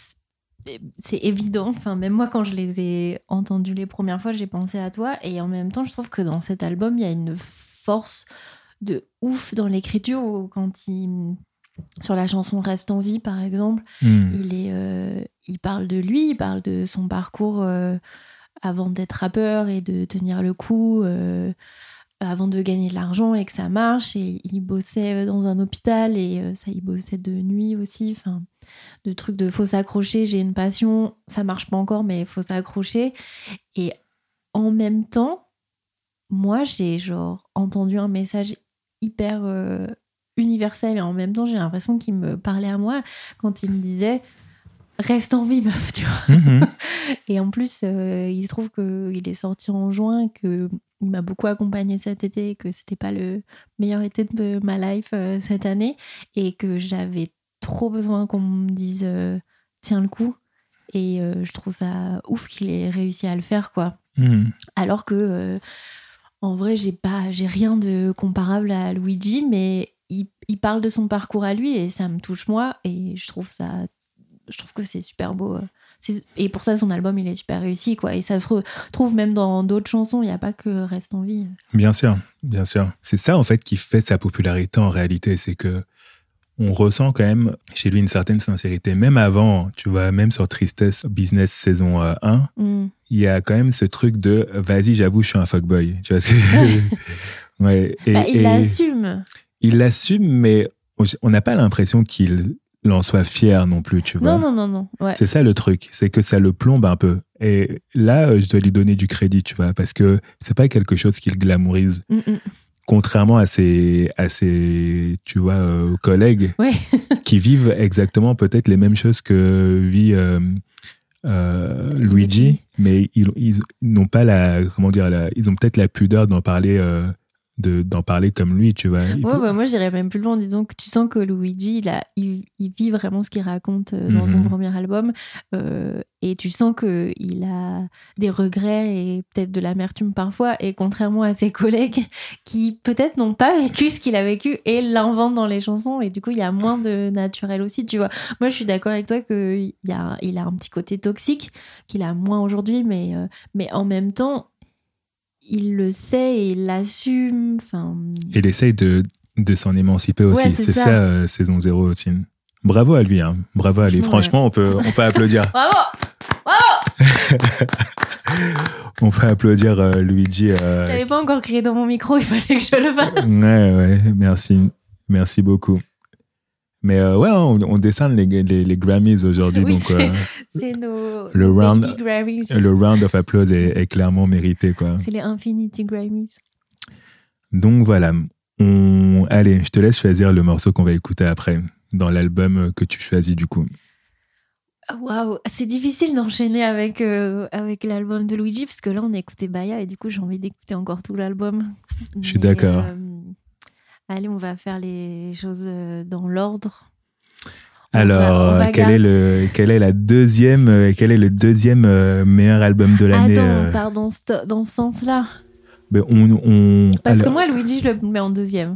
c'est- évident, enfin, même moi quand je les ai entendus les premières fois, j'ai pensé à toi, et en même temps, je trouve que dans cet album, il y a une force de ouf dans l'écriture, quand il. Sur la chanson Reste en vie, par exemple, Hmm. il, est, euh, il parle de lui, il parle de son parcours euh, avant d'être rappeur et de tenir le coup, euh, avant de gagner de l'argent et que ça marche. Et il bossait dans un hôpital et ça, il bossait de nuit aussi. Enfin, de trucs de faut s'accrocher, j'ai une passion, ça marche pas encore, mais il faut s'accrocher. Et en même temps, moi, j'ai genre entendu un message hyper euh, universel et en même temps, j'ai l'impression qu'il me parlait à moi quand il me disait reste en vie, meuf, tu vois. Mhm. Et en plus, euh, il se trouve qu'il est sorti en juin, qu'il m'a beaucoup accompagné cet été, que c'était pas le meilleur été de ma life euh, cette année, et que j'avais trop besoin qu'on me dise euh, tiens le coup. Et euh, je trouve ça ouf qu'il ait réussi à le faire, quoi. Mhm. Alors que, euh, en vrai, j'ai pas, j'ai rien de comparable à Luigi, mais il, il parle de son parcours à lui et ça me touche moi et je trouve ça, je trouve que c'est super beau. Et pour ça, son album, il est super réussi, quoi. Et ça se retrouve même dans d'autres chansons. Il n'y a pas que Reste en vie. Bien sûr, bien sûr. C'est ça en fait qui fait sa popularité en réalité, c'est que on ressent quand même chez lui une certaine sincérité. Même avant, tu vois, même sur Tristesse Business saison euh, 1, Mm. il y a quand même ce truc de vas-y, j'avoue, je suis un fuckboy. Tu vois, ouais. Et, Bah, il l'assume. il l'assume, mais on n'a pas l'impression qu'il en soit fier non plus, tu vois. Non, non, non, non. Ouais. C'est ça le truc, c'est que ça le plombe un peu. Et là, euh, je dois lui donner du crédit, tu vois, parce que c'est pas quelque chose qu'il glamourise. Mm, mm. Contrairement à ses, à ses tu vois, euh, collègues Ouais. qui vivent exactement peut-être les mêmes choses que vit euh, euh, Luigi, mais ils, ils n'ont pas la, comment dire, la, ils ont peut-être la pudeur d'en parler, de, d'en parler comme lui, tu vois. Ouais, bah, moi j'irais même plus loin en disant que tu sens que Luigi, il, a, il, il vit vraiment ce qu'il raconte euh, dans son Mhm. premier album. euh, et tu sens qu'il a des regrets et peut-être de l'amertume parfois. Et contrairement à ses collègues qui peut-être n'ont pas vécu ce qu'il a vécu et l'inventent dans les chansons. Et du coup, il y a moins de naturel aussi, tu vois. Moi je suis d'accord avec toi qu'il a, il a un petit côté toxique qu'il a moins aujourd'hui, mais, euh, mais en même temps, il le sait et il l'assume. Enfin. Il essaye de, de s'en émanciper aussi. Ouais, c'est c'est ça. ça, euh, saison 0 aussi. Bravo à lui, hein. bravo à lui. Franchement, Franchement, on, peut, on peut applaudir. Bravo! Bravo! On peut applaudir euh, Luigi. euh, J'avais pas encore crié dans mon micro, il fallait que je le fasse. ouais, ouais, merci. Merci beaucoup. Mais euh, ouais, on, on décerne les, les, les Grammys aujourd'hui, Oui, donc c'est- euh, C'est nos, Le round- Grammys. le round of applause est, est clairement mérité. Quoi. C'est les Infinity Grammys. Donc voilà, on... allez, je te laisse choisir le morceau qu'on va écouter après, dans l'album que tu choisis du coup. Waouh, c'est difficile d'enchaîner avec, euh, avec l'album de Luigi, parce que là, on a écouté Baya, et du coup, j'ai envie d'écouter encore tout l'album. Je suis Mais, d'accord. euh, allez, on va faire les choses euh, dans l'ordre. On Alors, va quel, est le, quel est la deuxième, euh, quel est le deuxième euh, meilleur album de l'année Attends, euh, pardon, dans ce sens-là. ben, on, on- Parce que moi, Luigi, je le mets en deuxième.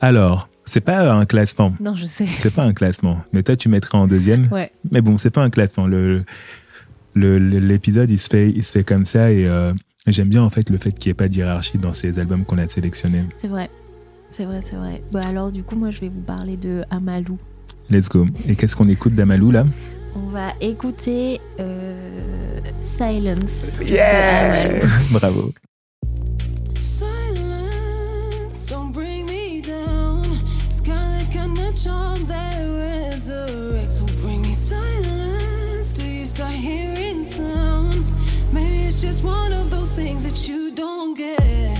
alors, c'est pas un classement. Non, je sais. C'est pas un classement. Mais toi, tu mettrais en deuxième. Ouais. Mais bon, c'est pas un classement. Le, l'épisode, il se fait, il se fait comme ça et euh, j'aime bien en fait le fait qu'il n'y ait pas de hiérarchie dans ces albums qu'on a sélectionnés. C'est vrai. C'est vrai, c'est vrai. Bah alors, du coup, moi, je vais vous parler de Amalou. Let's go. Et qu'est-ce qu'on écoute d'Amalou là? On va écouter euh, Silence de Amalou. Bravo. Silence, don't bring me down. It's got that kind of charm that resurrects. So bring me silence till you start hearing sounds? Maybe it's just one of those things that you don't get.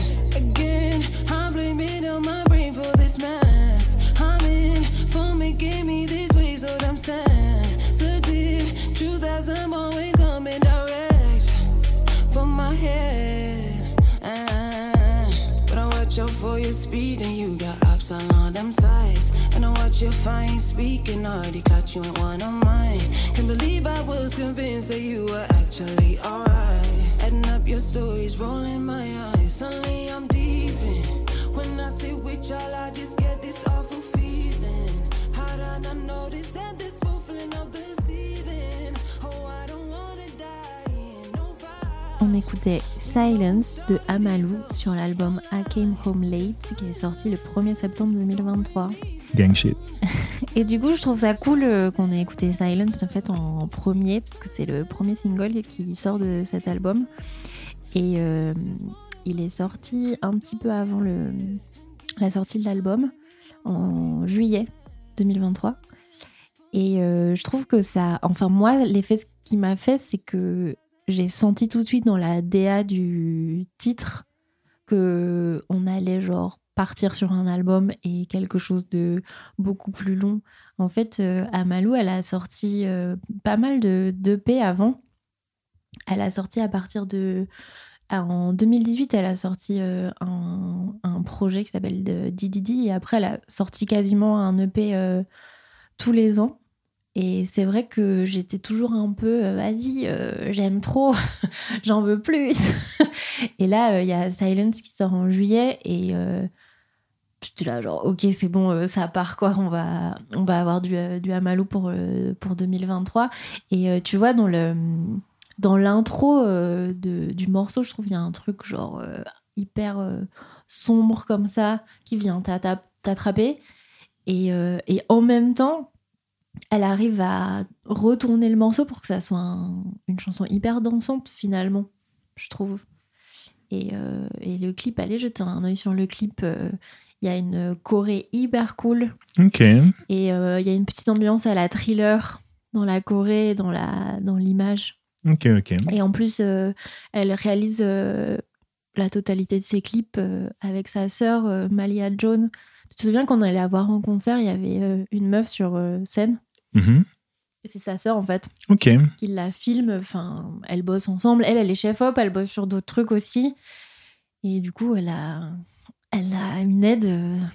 This. I'm in for making me this way, so I'm sensitive. Truth as I'm always coming direct from my head. Ah, but I watch out for you're speeding, you got ops on all them sides. And I watch you fine speaking, already clocked you ain't one of mine. Can't believe I was convinced that you were actually alright. Adding up your stories, rolling my eyes. Suddenly I'm deep in. When I sit with y'all, I just get this awful feeling. How did I notice that this feeling of the season? Oh, I don't wanna die in no fight. On écoutait Silence de Amalou sur l'album I Came Home Late qui est sorti le 1er septembre 2023. Gang shit. Et du coup, je trouve ça cool euh, qu'on ait écouté Silence en fait en premier, parce que c'est le premier single qui sort de cet album. Et euh, il est sorti un petit peu avant le, la sortie de l'album, en juillet 2023. Et euh, je trouve que ça. Enfin, moi, l'effet qui m'a fait, c'est que j'ai senti tout de suite dans la DA du titre que on allait genre partir sur un album et quelque chose de beaucoup plus long. En fait, euh, Amalou, elle a sorti euh, pas mal de d'EP avant. Elle a sorti à partir de... En 2018, elle a sorti euh, un, projet qui s'appelle Dididi et après, elle a sorti quasiment un EP euh, tous les ans. Et c'est vrai que j'étais toujours un peu, euh, vas-y, euh, j'aime trop, j'en veux plus. et là, il y a Silence qui sort en juillet et j'étais là, genre, ok, c'est bon, ça part quoi, on va, on va avoir du, du Amalou pour, pour 2023. Et tu vois, dans le dans l'intro euh, du morceau, je trouve qu'il y a un truc genre euh, hyper euh, sombre comme ça qui vient t'attraper. Et, et en même temps, elle arrive à retourner le morceau pour que ça soit un- une chanson hyper dansante finalement, je trouve. Et, et le clip, allez jeter un œil sur le clip. Il y a une choré hyper cool Ok. et il y a une petite ambiance à la thriller dans la la dans l'image. Ok, ok. Et en plus, euh, elle réalise euh, la totalité de ses clips euh, avec sa sœur Malia Jones. Tu te souviens quand on allait la voir en concert, il y avait une meuf sur scène? Mhm. Et c'est sa sœur en fait Ok. qui la filme. Enfin, elles bossent ensemble. Elle, elle est chef op, elle bosse sur d'autres trucs aussi. Et du coup, elle a, elle a une aide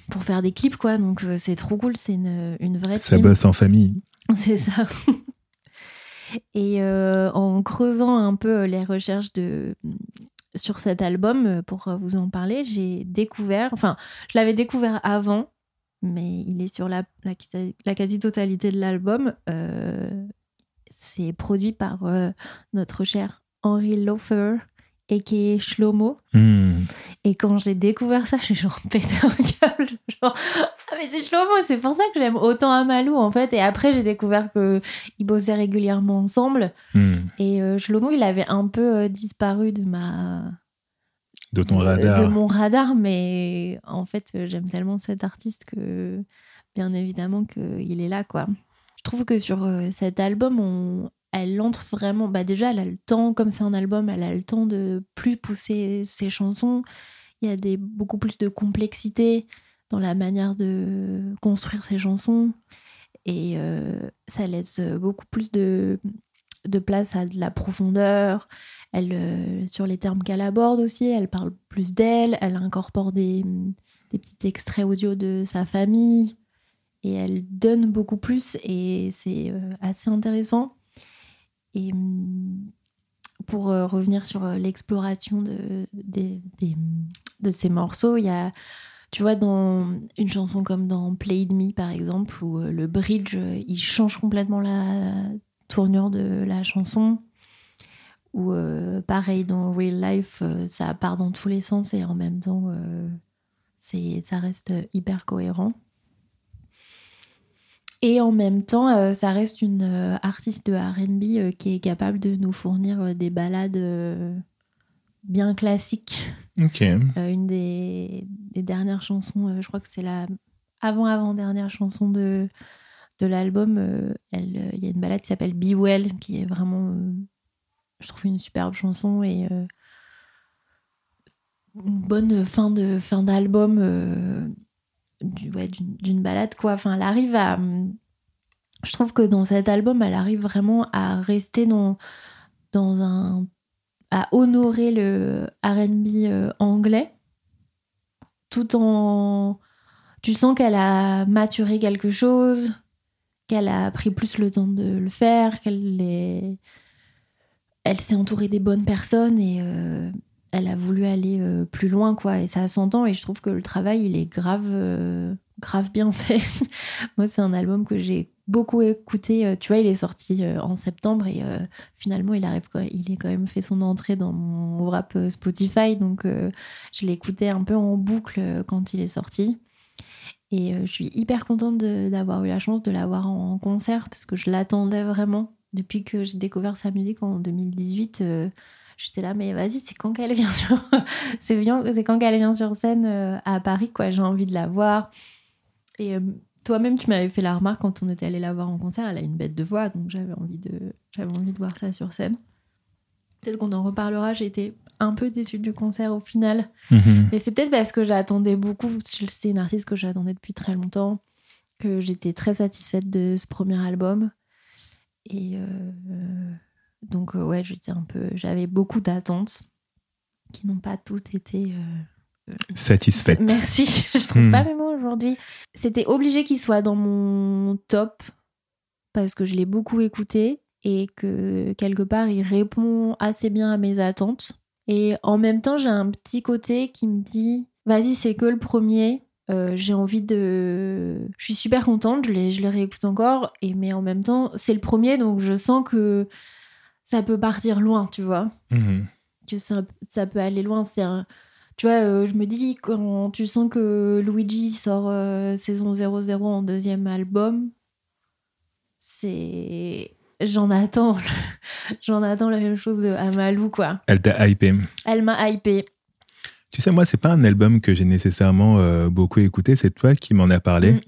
pour faire des clips quoi. Donc c'est trop cool. C'est une, une vraie Ça team. bosse en famille. C'est ça. Et euh, en creusant un peu les recherches de, sur cet album, euh, pour vous en parler, j'ai découvert, enfin, je l'avais découvert avant, mais il est sur la, quasi-totalité de l'album. Euh, c'est produit par euh, notre cher Henry Laufer, a.k.a. Shlomo. Hmm. Et quand j'ai découvert ça, j'ai genre pété un câble. Genre, ah mais c'est Shlomo, c'est pour ça que j'aime autant Amalou en fait. Et après, j'ai découvert qu'ils bossaient régulièrement ensemble. Hmm. Et euh, Shlomo, il avait un peu euh, disparu de ma. De ton de- radar. de mon radar, mais en fait, euh, j'aime tellement cet artiste que, bien évidemment, qu'il est là, quoi. Je trouve que sur euh, cet album, on, elle entre vraiment. Bah déjà, elle a le temps, comme c'est un album, elle a le temps de plus pousser ses chansons. Il y a des, beaucoup plus de complexité dans la manière de construire ses chansons. Et euh, ça laisse beaucoup plus de, de place à de la profondeur. Elle, euh, sur les termes qu'elle aborde aussi, elle parle plus d'elle, elle incorpore des, des petits extraits audio de sa famille et elle donne beaucoup plus et c'est euh, assez intéressant. Et hum, pour euh, revenir sur euh, l'exploration de, de ces morceaux, il y a, tu vois, dans une chanson comme dans Play It Me par exemple, où euh, le bridge, il change complètement la tournure de la chanson ou pareil dans Real Life, ça part dans tous les sens et en même temps, euh, ça reste hyper cohérent. Et en même temps, euh, ça reste une euh, artiste de RB euh, qui est capable de nous fournir des ballades euh, bien classiques. Une des, des dernières chansons, je crois que c'est la avant-avant-dernière chanson de, de l'album. Il y a une balade qui s'appelle Be Well, qui est vraiment, je trouve, une superbe chanson et une bonne fin de fin d'album du- d'une balade quoi. Enfin, elle arrive à, hum, je trouve que dans cet album, elle arrive vraiment à rester dans dans un à honorer le R&B euh, anglais tout en. Tu sens qu'elle a maturé quelque chose, qu'elle a pris plus le temps de le faire, qu'elle est. Elle s'est entourée des bonnes personnes et euh, elle a voulu aller euh, plus loin, quoi. Et ça s'entend et je trouve que le travail, il est grave, euh, grave bien fait. Moi, c'est un album que j'ai beaucoup écouté. Euh, Tu vois, il est sorti en septembre et finalement, il arrive. Il est quand même fait son entrée dans mon rap Spotify. Donc, je l'ai écouté un peu en boucle quand il est sorti. Et je suis hyper contente d'avoir eu la chance de l'avoir en concert parce que je l'attendais vraiment. Depuis que j'ai découvert sa musique en 2018, euh, j'étais là, mais vas-y, c'est quand qu'elle vient sur... c'est quand qu'elle vient sur scène euh, à Paris, quoi. J'ai envie de la voir. Et euh, toi-même, tu m'avais fait la remarque quand on était allé la voir en concert. Elle a une bête de voix, donc j'avais envie de, j'avais envie de voir ça sur scène. Peut-être qu'on en reparlera. J'ai été un peu déçue du concert au final. Mhm. Mais c'est peut-être parce que j'attendais beaucoup. C'est une artiste que j'attendais depuis très longtemps. Que j'étais très satisfaite de ce premier album. Et euh, donc, euh, ouais, j'étais un peu. J'avais beaucoup d'attentes qui n'ont pas toutes été. euh, Satisfaite. Merci, je trouve Hmm. pas mes mots aujourd'hui. C'était obligé qu'il soit dans mon top parce que je l'ai beaucoup écouté et que quelque part il répond assez bien à mes attentes. Et en même temps, j'ai un petit côté qui me dit vas-y, c'est que le premier. Euh, j'ai envie de. Je suis super contente, je les, je les réécoute encore, et, mais en même temps, c'est le premier, donc je sens que ça peut partir loin, tu vois Mhm. que ça, ça peut aller loin. C'est un- Tu vois, euh, je me dis, quand tu sens que Luigi sort euh, saison 00 en deuxième album, c'est. J'en attends. J'en attends la même chose de Amalou, quoi. Elle t'a hypé. Elle m'a hypé. Tu sais, moi, c'est pas un album que j'ai nécessairement euh, beaucoup écouté. C'est toi qui m'en as parlé. Mm.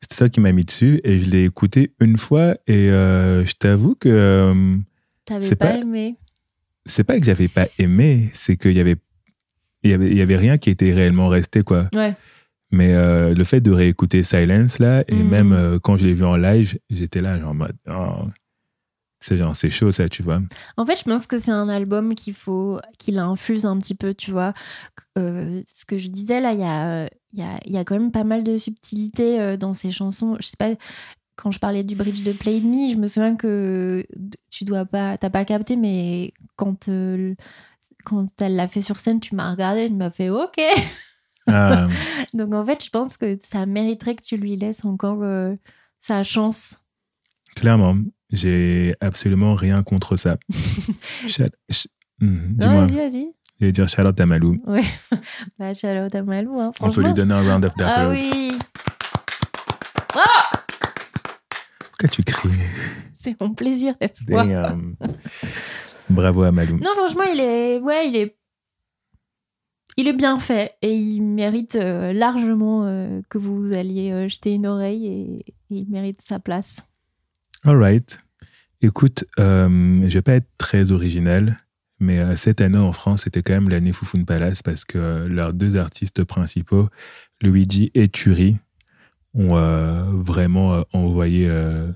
C'est toi qui m'as mis dessus et je l'ai écouté une fois et euh, je t'avoue que T'avais C'est pas, pas- aimé c'est pas que j'avais pas aimé, c'est qu'il y avait, y avait, y avait rien qui était réellement resté quoi. Ouais. Mais euh, le fait de réécouter Silence là et Mm. même euh, quand je l'ai vu en live, j'étais là genre en mode, oh, c'est genre c'est chaud ça, tu vois. En fait, je pense que c'est un album qu'il faut qu'il infuse un petit peu, tu vois. Euh, ce que je disais là, il y a, y, a, y a quand même pas mal de subtilités euh, dans ces chansons. Je sais pas, quand je parlais du bridge de Play Me, je me souviens que tu dois pas, t'as pas capté, mais quand euh, quand elle l'a fait sur scène, tu m'as regardé, tu m'as fait OK. Ah, Donc en fait, je pense que ça mériterait que tu lui laisses encore euh, sa chance. clairement, j'ai absolument rien contre ça. Shout- Hmm, Non, vas-y, vas-y. je vais dire Charlotte Amalou. Ouais. bah, shout out à Malou, hein, On peut lui donner un round of Ah applause. oui, Pourquoi tu cries c'est mon plaisir d'être. Damn. Bravo Amalou. Non, franchement, il est, ouais, il est, il est bien fait et il mérite euh, largement euh, que vous alliez euh, jeter une oreille et, et il mérite sa place. All right. Écoute, euh, je vais pas être très original, mais euh, cette année en France, c'était quand même l'année Foufoune Palace parce que euh, leurs deux artistes principaux, Luigi et Turi, ont euh, vraiment euh, envoyé euh,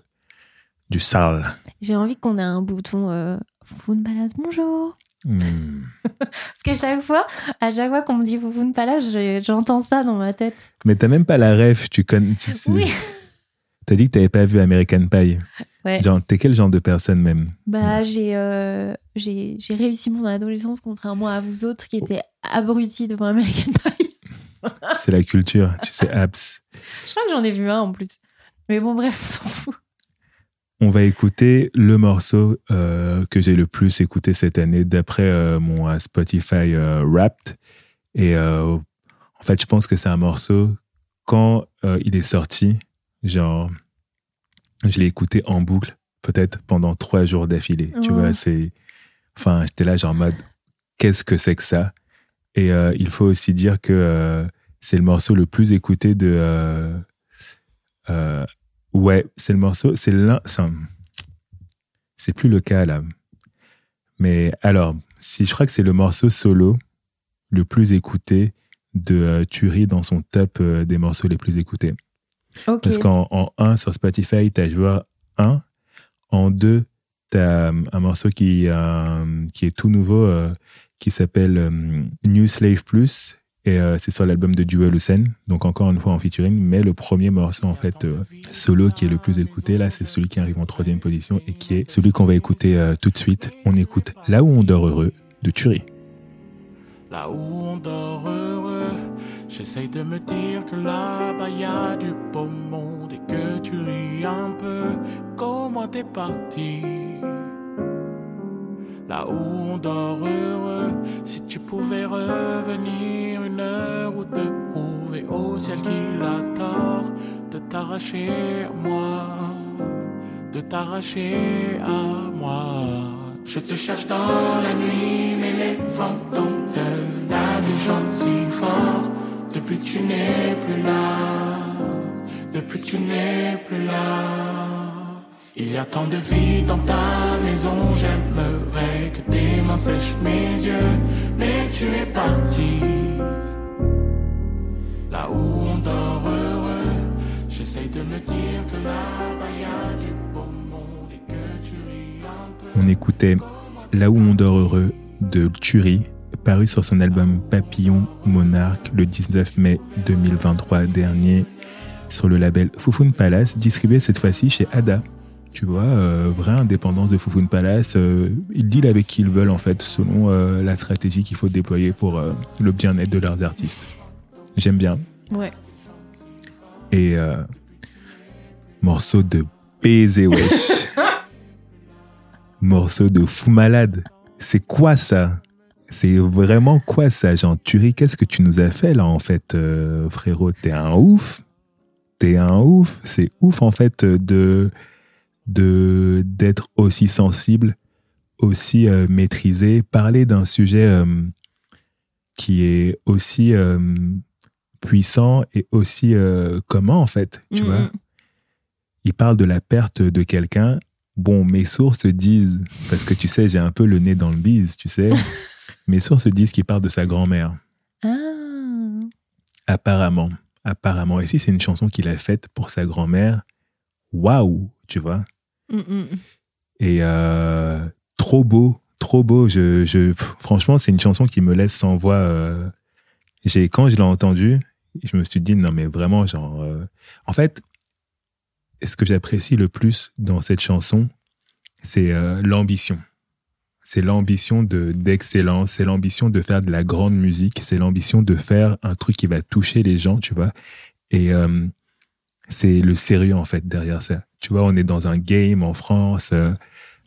du sale. J'ai envie qu'on ait un bouton euh, Foufoune Palace, bonjour. Hmm. Parce qu'à chaque fois, à chaque fois qu'on me dit Foufoune Palace, je- j'entends ça dans ma tête. Mais t'as même pas la ref, tu connais. tu sais- Oui. T'as dit que t'avais pas vu American Pie. Ouais. Genre, t'es quel genre de personne même? Bah, j'ai euh, j'ai j'ai réussi mon adolescence contrairement à vous autres qui étaient abrutis devant American Pie. C'est la culture, tu sais, Abs. Je crois que j'en ai vu un en plus. Mais bon, bref, on s'en fout. On va écouter le morceau euh, que j'ai le plus écouté cette année d'après euh, mon euh, Spotify euh, Wrapped. Et en fait, je pense que c'est un morceau, quand il est sorti, genre, je l'ai écouté en boucle, peut-être pendant trois jours d'affilée. Tu vois, c'est. Enfin, j'étais là, genre, en mode, qu'est-ce que c'est que ça? Et euh, il faut aussi dire que euh, c'est le morceau le plus écouté de. euh, Ouais, c'est le morceau, c'est l'un. c'est plus le cas là. Mais alors, si je crois que c'est le morceau solo le plus écouté de euh, Turi dans son top euh, des morceaux les plus écoutés. Parce qu'en en 1 sur Spotify, tu as joueur 1. En 2, tu as un morceau qui, euh, qui est tout nouveau qui s'appelle euh, New Slave Plus. Et euh, c'est sur l'album de Duel Hussein, donc encore une fois en featuring. Mais le premier morceau, en fait, euh, solo qui est le plus écouté, là, c'est celui qui arrive en troisième position et qui est celui qu'on va écouter tout de suite. On écoute Là où on dort heureux de Turi. Là où on dort heureux, j'essaye de me dire que là-bas y a du beau monde et que tu ris un peu. Comment t'es parti? Là où on dort heureux, si tu pouvais revenir une heure ou deux, prouver au ciel qu'il a tort de t'arracher à moi, de t'arracher à moi. Je te cherche dans la nuit, mais les fantômes de la vie si fort. Depuis tu n'es plus là, depuis tu n'es plus là. Il y a tant de vie dans ta maison, j'aimerais que tes mains sèchent mes yeux, mais tu es parti. Là où on dort heureux, j'essaye de me dire que là-bas a du beau monde et que tu ris un peu. On écoutait Là où on dort heureux de Turi, paru sur son album Papillon Monarque le 19 mai 2023 dernier sur le label Fufun Palace, distribué cette fois-ci chez Ada. Tu vois, euh, vraie indépendance de Fufun Palace. euh, ils dealent avec qui ils veulent en fait, selon euh, la stratégie qu'il faut déployer pour euh, le bien-être de leurs artistes. J'aime bien. Ouais. Et morceau de baiser, wesh. morceau de fou malade. C'est quoi ça? C'est vraiment quoi ça, Jean Turi Qu'est-ce que tu nous as fait là en fait, frérot? T'es un ouf T'es un ouf C'est ouf en fait de de d'être aussi sensible, aussi euh, maîtrisé, parler d'un sujet euh, qui est aussi euh, puissant et aussi commun en fait, tu Mm, vois il parle de la perte de quelqu'un. Bon, mes sources disent, parce que tu sais, j'ai un peu le nez dans le bise, tu sais, mes sources disent qu'il parle de sa grand-mère, Ah. apparemment. Apparemment. Et si c'est une chanson qu'il a faite pour sa grand-mère, waouh, tu vois. Mm, mm. Et euh, trop beau, trop beau. Je, je, franchement, c'est une chanson qui me laisse sans voix. euh. Quand je l'ai entendue, je me suis dit, non, mais vraiment, genre. euh, En fait, ce que j'apprécie le plus dans cette chanson, c'est l'ambition. C'est l'ambition de, d'excellence, c'est l'ambition de faire de la grande musique, c'est l'ambition de faire un truc qui va toucher les gens, tu vois. Et c'est le sérieux, en fait, derrière ça. Tu vois, on est dans un game en France, euh,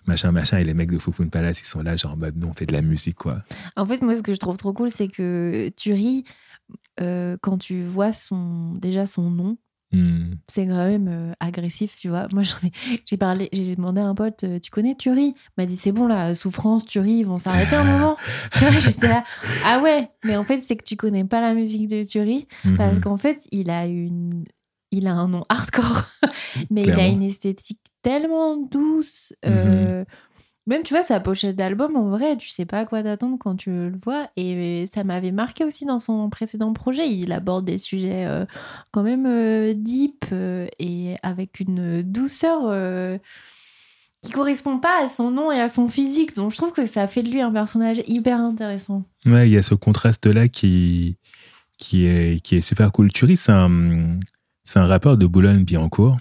machin, machin, et les mecs de Fufun Palace, ils sont là, genre, en mode, nous, on fait de la musique, quoi. En fait, moi, ce que je trouve trop cool, c'est que tu ris euh, quand tu vois son, déjà son nom. Hmm. C'est quand même euh, agressif, tu vois. Moi, j'ai parlé, j'ai demandé à un pote, tu connais Turi Il m'a dit, c'est bon, là, souffrance, Turi, ils vont s'arrêter un moment. tu vois, j'étais là, ah ouais, mais en fait, c'est que tu connais pas la musique de Turi parce Mhm. qu'en fait, il a une, il a un nom hardcore, mais il a une esthétique tellement douce. euh, Même, tu vois, sa pochette d'album, en vrai, tu sais pas à quoi t'attendre quand tu le vois. Et ça m'avait marqué aussi dans son précédent projet. Il aborde des sujets euh, quand même euh, deep euh, et avec une douceur qui correspond pas à son nom et à son physique. Donc, je trouve que ça fait de lui un personnage hyper intéressant. Ouais, il y a ce contraste-là qui, qui, est, qui est super cool. Turi, c'est un, c'est un rappeur de Boulogne-Billancourt.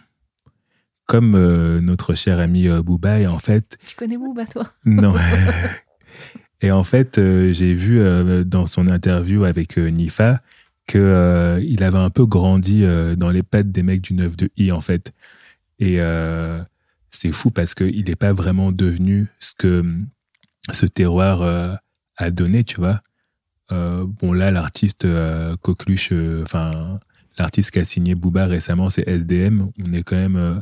Comme euh, notre cher ami euh, Booba, et en fait, Tu connais Booba, toi? Non. et en fait, euh, j'ai vu euh, dans son interview avec Nifa que il avait un peu grandi dans les pattes des mecs du 9 de I, en fait. Et c'est fou parce qu'il n'est pas vraiment devenu ce que ce terroir a donné, tu vois. Bon, là, l'artiste Coqueluche, enfin, l'artiste qui a signé Booba récemment, c'est SDM. On est quand même euh,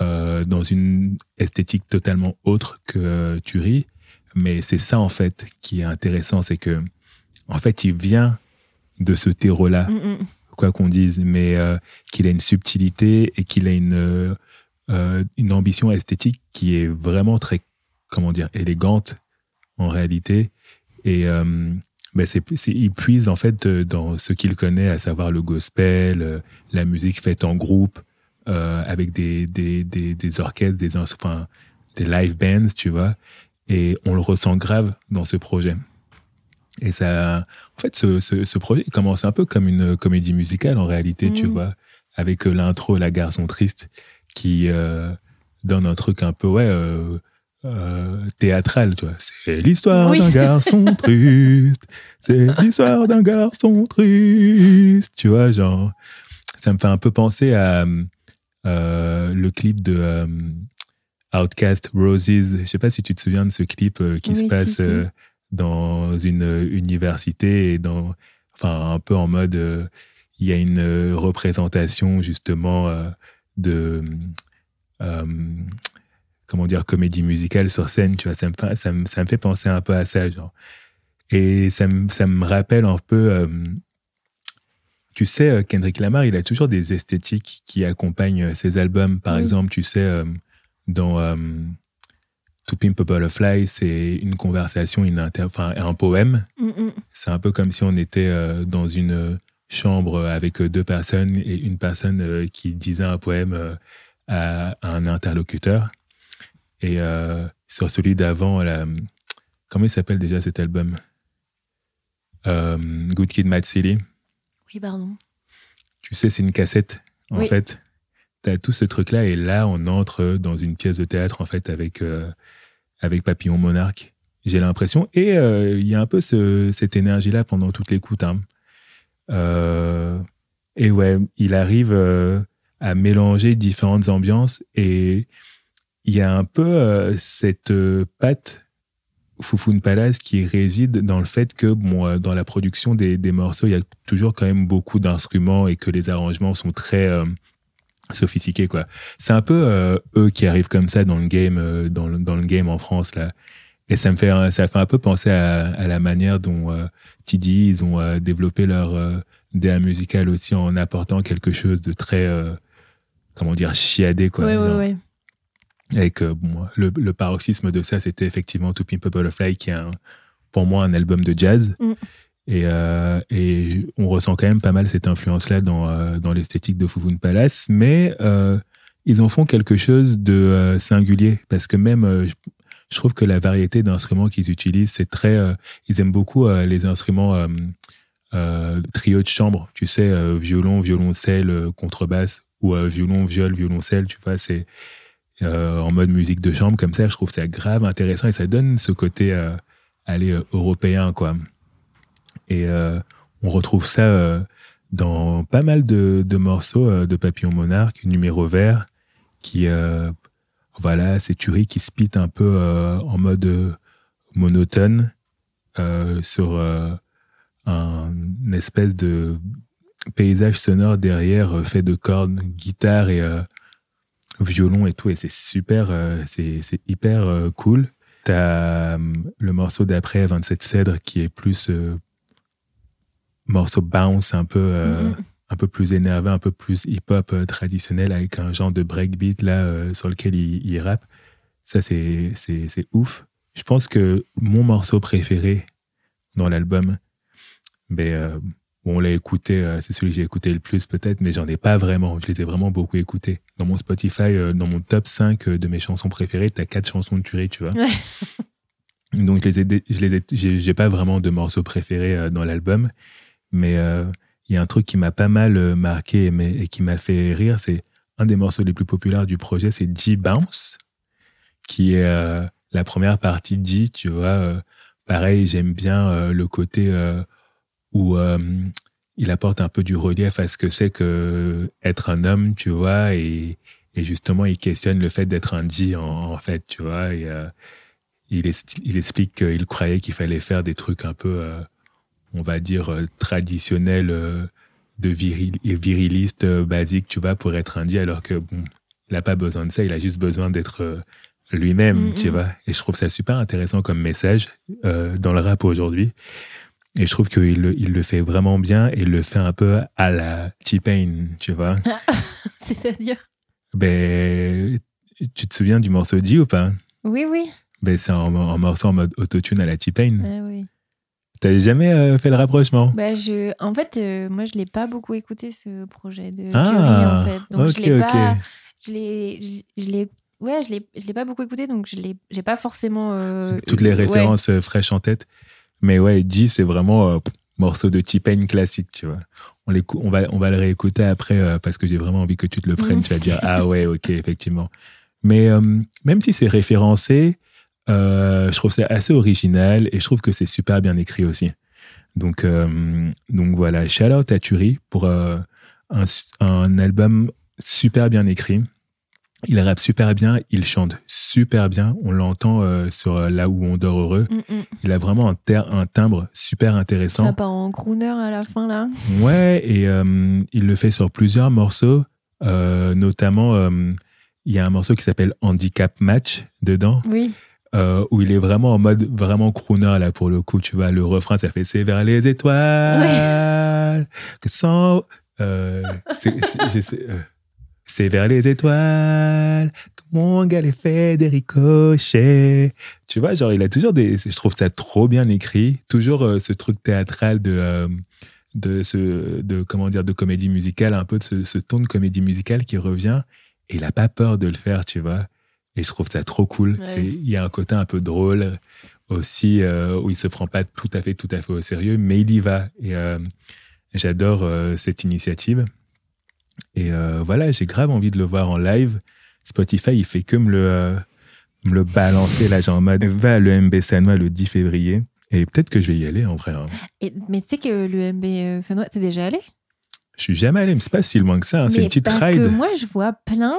euh, dans une esthétique totalement autre que euh, Turi. Mais c'est ça, en fait, qui est intéressant. C'est que, en fait, il vient de ce terreau-là Mm, mm. quoi qu'on dise, mais euh, qu'il a une subtilité et qu'il a une, euh, une ambition esthétique qui est vraiment très, comment dire, élégante en réalité. Et ben c'est, il puise en fait euh, dans ce qu'il connaît, à savoir le gospel, euh, la musique faite en groupe, euh, avec des, des, des, des orchestres, des, enfin, des live bands, tu vois. Et on le ressent grave dans ce projet. Et ça, en fait, ce, ce, ce projet commence un peu comme une comédie musicale en réalité, tu Mhm. vois, avec l'intro La garçon triste qui euh, donne un truc un peu, ouais, euh, euh, théâtral, tu vois. C'est l'histoire Oui. d'un garçon triste, c'est l'histoire d'un garçon triste, tu vois, genre, ça me fait un peu penser à euh, le clip de euh, Outcast Roses. Je sais pas si tu te souviens de ce clip euh, qui Oui, se passe si. euh, dans une université et dans, enfin, un peu en mode, il y a une représentation justement de, comment dire, comédie musicale sur scène. Tu vois, ça me, fait, ça, me, ça me fait penser un peu à ça, genre. Et ça me, ça me rappelle un peu. euh, tu sais, euh, Kendrick Lamar, il a toujours des esthétiques qui accompagnent euh, ses albums. Par Oui. exemple, tu sais, euh, dans euh, To Pimp a Butterfly, c'est une conversation, une inter- un poème. Mm, mm. C'est un peu comme si on était dans une chambre avec deux personnes et une personne qui disait un poème à un interlocuteur. Et euh, sur celui d'avant, la- comment il s'appelle déjà cet album? Euh, Good Kid, Mad City. Oui, pardon. Tu sais, c'est une cassette, en Oui. fait. Tu as tout ce truc-là, et là, on entre dans une pièce de théâtre, en fait, avec, euh, avec Papillon Monarque. J'ai l'impression. Et euh, il y a un peu ce- cette énergie-là pendant toute l'écoute. hein. Et ouais, il arrive à mélanger différentes ambiances, et il y a un peu euh, cette euh, patte Foufoune Palace qui réside dans le fait que bon, euh, dans la production des, des morceaux, il y a toujours quand même beaucoup d'instruments et que les arrangements sont très euh, sophistiqués. quoi. C'est un peu euh, eux qui arrivent comme ça dans le game, euh, dans, le, dans le game en France là. Et ça me fait, un- ça fait un peu penser à, à la manière dont TD ils ont développé leur DA musical aussi en apportant quelque chose de très, comment dire, chiadé quoi. Oui, oui, oui. Avec euh, bon, le, le paroxysme de ça, c'était effectivement To Pimp a Butterfly, qui est un- pour moi un album de jazz. Mm. Et, euh, et on ressent quand même pas mal cette influence-là dans, euh, dans l'esthétique de Foufoune Palace, mais euh, ils en font quelque chose de singulier, parce que même, je, trouve que la variété d'instruments qu'ils utilisent, c'est très... ils aiment beaucoup les instruments trio de chambre, tu sais, violon, violoncelle, contrebasse, ou violon, viol, violoncelle, tu vois, c'est euh, en mode musique de chambre comme ça. Je trouve ça grave intéressant et ça donne ce côté euh, euh, européen quoi. Et euh, on retrouve ça dans pas mal de, morceaux de Papillon Monarque, numéro vert, qui voilà, c'est Turi qui spit un peu en mode monotone sur un espèce de paysage sonore derrière fait de cordes, guitare et violon et tout, et c'est super, euh, c'est hyper euh, cool. T'as euh, le morceau d'après, 27 Cèdres, qui est plus morceau bounce, un peu, Mhm. un peu plus énervé, un peu plus hip-hop traditionnel, avec un genre de breakbeat là sur lequel il, il rappe. Ça, c'est ouf. Je pense que mon morceau préféré dans l'album, ben, on l'a écouté, euh, c'est celui que j'ai écouté le plus peut-être, mais j'en ai pas vraiment. Je les ai vraiment beaucoup écoutés. Dans mon Spotify, euh, dans mon top 5 euh, de mes chansons préférées, t'as quatre chansons de tuerie, tu vois. Ouais. Donc, je les ai, je les ai, j'ai j'ai pas vraiment de morceaux préférés dans l'album, mais il y a un truc qui m'a pas mal marqué et, mais- et qui m'a fait rire, c'est un des morceaux les plus populaires du projet, c'est G Bounce, qui est euh, la première partie de G, tu vois. euh, pareil, j'aime bien euh, le côté où euh, il apporte un peu du relief à ce que c'est que être un homme, tu vois, et, et justement, il questionne le fait d'être un G en, en fait, tu vois, et euh, il, est- il explique qu'il croyait qu'il fallait faire des trucs un peu, euh, on va dire, traditionnels, euh, de viril, viriliste euh, basique, tu vois, pour être un G, alors que bon, il n'a pas besoin de ça, il a juste besoin d'être euh, lui-même, Mm, tu mm. vois. Et je trouve ça super intéressant comme message euh, dans le rap aujourd'hui. Et je trouve qu'il le, il le fait vraiment bien et il le fait un peu à la T-Pain, tu vois. C'est-à-dire? Ben, tu te souviens du morceau G ou pas? Oui, oui. ben, C'est un, un morceau en mode autotune à la T-Pain. Ah oui. T'as jamais euh, fait le rapprochement? Bah, je... En fait, euh, moi, je l'ai pas beaucoup écouté, ce projet de Ah, Tuerie, en fait. Donc, ok, je l'ai pas... Je l'ai... Je, je l'ai... Ouais, je l'ai... je l'ai pas beaucoup écouté, donc je l'ai... J'ai pas forcément... euh, Toutes les références fraîches en tête. Mais ouais, G, c'est vraiment euh, morceau de T-Pain classique, tu vois. On, on, va, on va le réécouter après euh, parce que j'ai vraiment envie que tu te le prennes. tu vas dire, ah ouais, ok, effectivement. Mais euh, même si c'est référencé, euh, je trouve ça assez original et je trouve que c'est super bien écrit aussi. Donc, donc voilà, shout out à Turi pour un, un album super bien écrit. Il rappe super bien, il chante super bien. On l'entend euh, sur euh, Là où on dort heureux. Mm, mm. Il a vraiment un, timbre super intéressant. Ça part en crooner à la fin, là. Ouais, et euh, il le fait sur plusieurs morceaux, notamment il y a un morceau qui s'appelle Handicap Match dedans, Oui. où il est vraiment en mode vraiment crooner là pour le coup, tu vois, le refrain ça fait c'est vers les étoiles que sans euh, euh, c'est vers les étoiles que mon gars les fait des ricochets. Tu vois, genre il a toujours des je trouve ça trop bien écrit, toujours euh, ce truc théâtral de euh, de ce de comment dire de comédie musicale un peu de ce, ce ton de comédie musicale qui revient. Et il a pas peur de le faire tu vois. Et je trouve ça trop cool. Ouais. il y a un côté un peu drôle aussi euh, où il se prend pas tout à fait tout à fait au sérieux mais il y va. Et euh, j'adore euh, cette initiative et euh, voilà j'ai grave envie de le voir en live Spotify il fait que me le euh, me le balancer là genre en mode va à l'EMB Sanois le 10 février et peut-être que je vais y aller en vrai hein. Et, mais tu sais que le MB Sanois, t'es déjà allé? Je suis jamais allé, mais c'est pas si loin que ça. hein, C'est une petite parce ride. que moi, je vois plein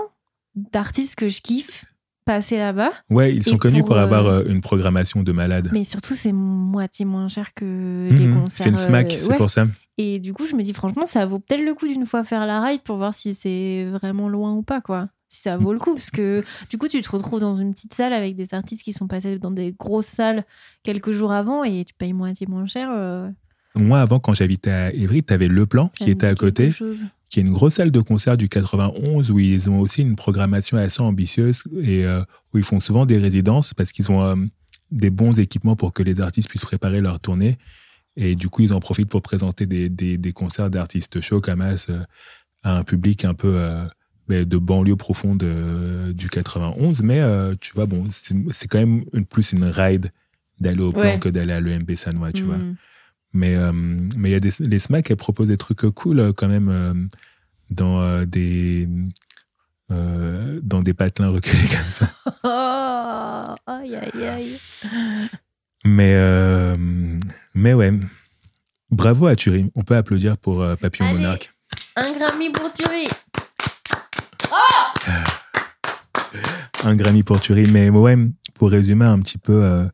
d'artistes que je kiffe passer là-bas. Ouais, ils sont connus pour, pour, avoir euh, euh, une programmation de malade. Mais surtout, c'est moitié moins cher que les Mhm, concerts. c'est une smack, euh, c'est ouais. pour ça. Et du coup, je me dis, franchement, ça vaut peut-être le coup d'une fois faire la ride pour voir si c'est vraiment loin ou pas, quoi. Si ça vaut le coup. Parce que du coup, tu te retrouves dans une petite salle avec des artistes qui sont passés dans des grosses salles quelques jours avant et tu payes moitié moins cher. euh, Moi, avant, quand j'habitais à Évry, tu avais Le Plan qui était à côté, chose. Qui est une grosse salle de concert du 91 où ils ont aussi une programmation assez ambitieuse et euh, où ils font souvent des résidences parce qu'ils ont euh, des bons équipements pour que les artistes puissent préparer leur tournée. Et du coup, ils en profitent pour présenter des, des, des concerts d'artistes chauds comme As euh, à un public un peu euh, ben, de banlieue profonde du 91. Mais tu vois, bon, c'est quand même une, plus une ride d'aller au plan Ouais. que d'aller à l'EMB Sanois, tu vois. Mais euh, mais il y a des les SMAC elles proposent des trucs cool euh, quand même euh, dans des dans des patelins reculés comme ça. Oh, aïe, aïe, aïe. Mais mais ouais. Bravo à Thury. On peut applaudir pour Papillon Allez. Monarque. Un Grammy pour Thury. Un Grammy pour Thury. Mais ouais, pour résumer un petit peu,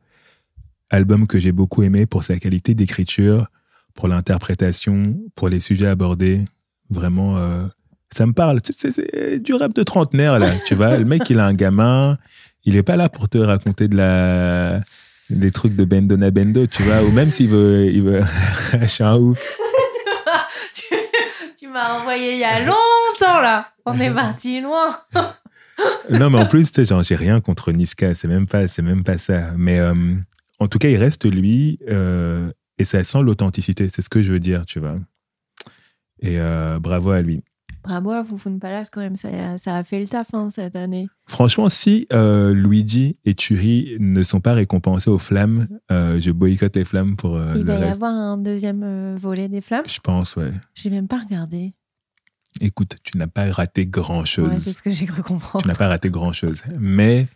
album que j'ai beaucoup aimé pour sa qualité d'écriture, pour l'interprétation, pour les sujets abordés. Vraiment, euh, ça me parle. C'est- du rap de trentenaire, là. tu vois, le mec, il a un gamin. Il est pas là pour te raconter de la des trucs de Bendona Bendo, tu vois, ou même s'il veut, il veut lâcher un ouf. tu tu m'as envoyé il y a longtemps, là. On est parti loin. Non, mais en plus, j'ai rien contre Niska, c'est même pas, c'est même pas ça. Mais euh, en tout cas, il reste lui euh, et ça sent l'authenticité, c'est ce que je veux dire, tu vois. Et euh, bravo à lui. Bravo à Foufoune Palace, quand même. Ça, ça a fait le taf hein, cette année. Franchement, si euh, Luigi et Turi ne sont pas récompensés aux flammes, euh, je boycotte les flammes pour euh, Il le va y avoir un deuxième volet des flammes? Je pense, ouais. J'ai même pas regardé. Écoute, tu n'as pas raté grand-chose. Ouais, c'est ce que j'ai cru comprendre. tu n'as pas raté grand-chose. Mais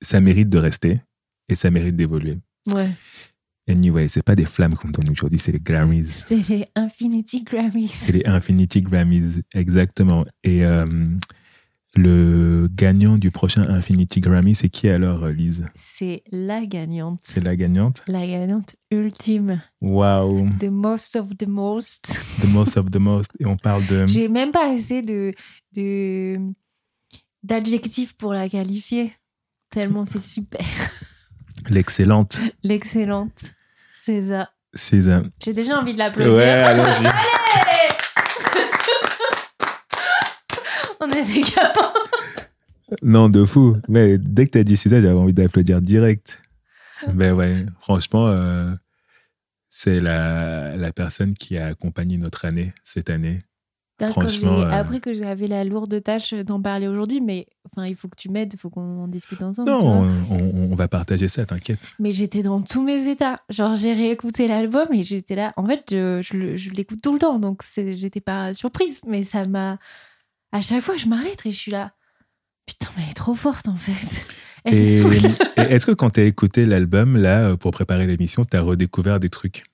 ça mérite de rester et ça mérite d'évoluer. Ouais. Anyway, c'est pas des flammes qu'on donne aujourd'hui, c'est les Grammys. C'est les Infinity Grammys. C'est les Infinity Grammys, exactement. Et euh, le gagnant du prochain Infinity Grammy, c'est qui alors, Lise? C'est la gagnante. C'est la gagnante? La gagnante ultime. Waouh The most of the most. The most of the most. Et on parle de... J'ai même pas assez de de- d'adjectifs pour la qualifier. Tellement c'est super. L'excellente L'excellente. Ça. César. J'ai déjà envie de l'applaudir. Ouais, allons-y. On est des gamins. Non, de fou. Mais dès que tu as dit César, j'avais envie d'applaudir direct. Ben ouais, franchement, euh, c'est la, la personne qui a accompagné notre année, cette année. Franchement, j'ai euh, appris que j'avais la lourde tâche d'en parler aujourd'hui, mais enfin, il faut que tu m'aides, il faut qu'on discute ensemble. Non, on, on- on va partager ça, t'inquiète. Mais j'étais dans tous mes états. Genre, j'ai réécouté l'album et j'étais là. En fait, je, je le- je l'écoute tout le temps, donc j'étais pas surprise, mais ça m'a. À chaque fois, je m'arrête et je suis là. Putain, mais elle est trop forte en fait. Elle Et, est-ce que quand tu as écouté l'album, là, euh, pour préparer l'émission, tu as redécouvert des trucs?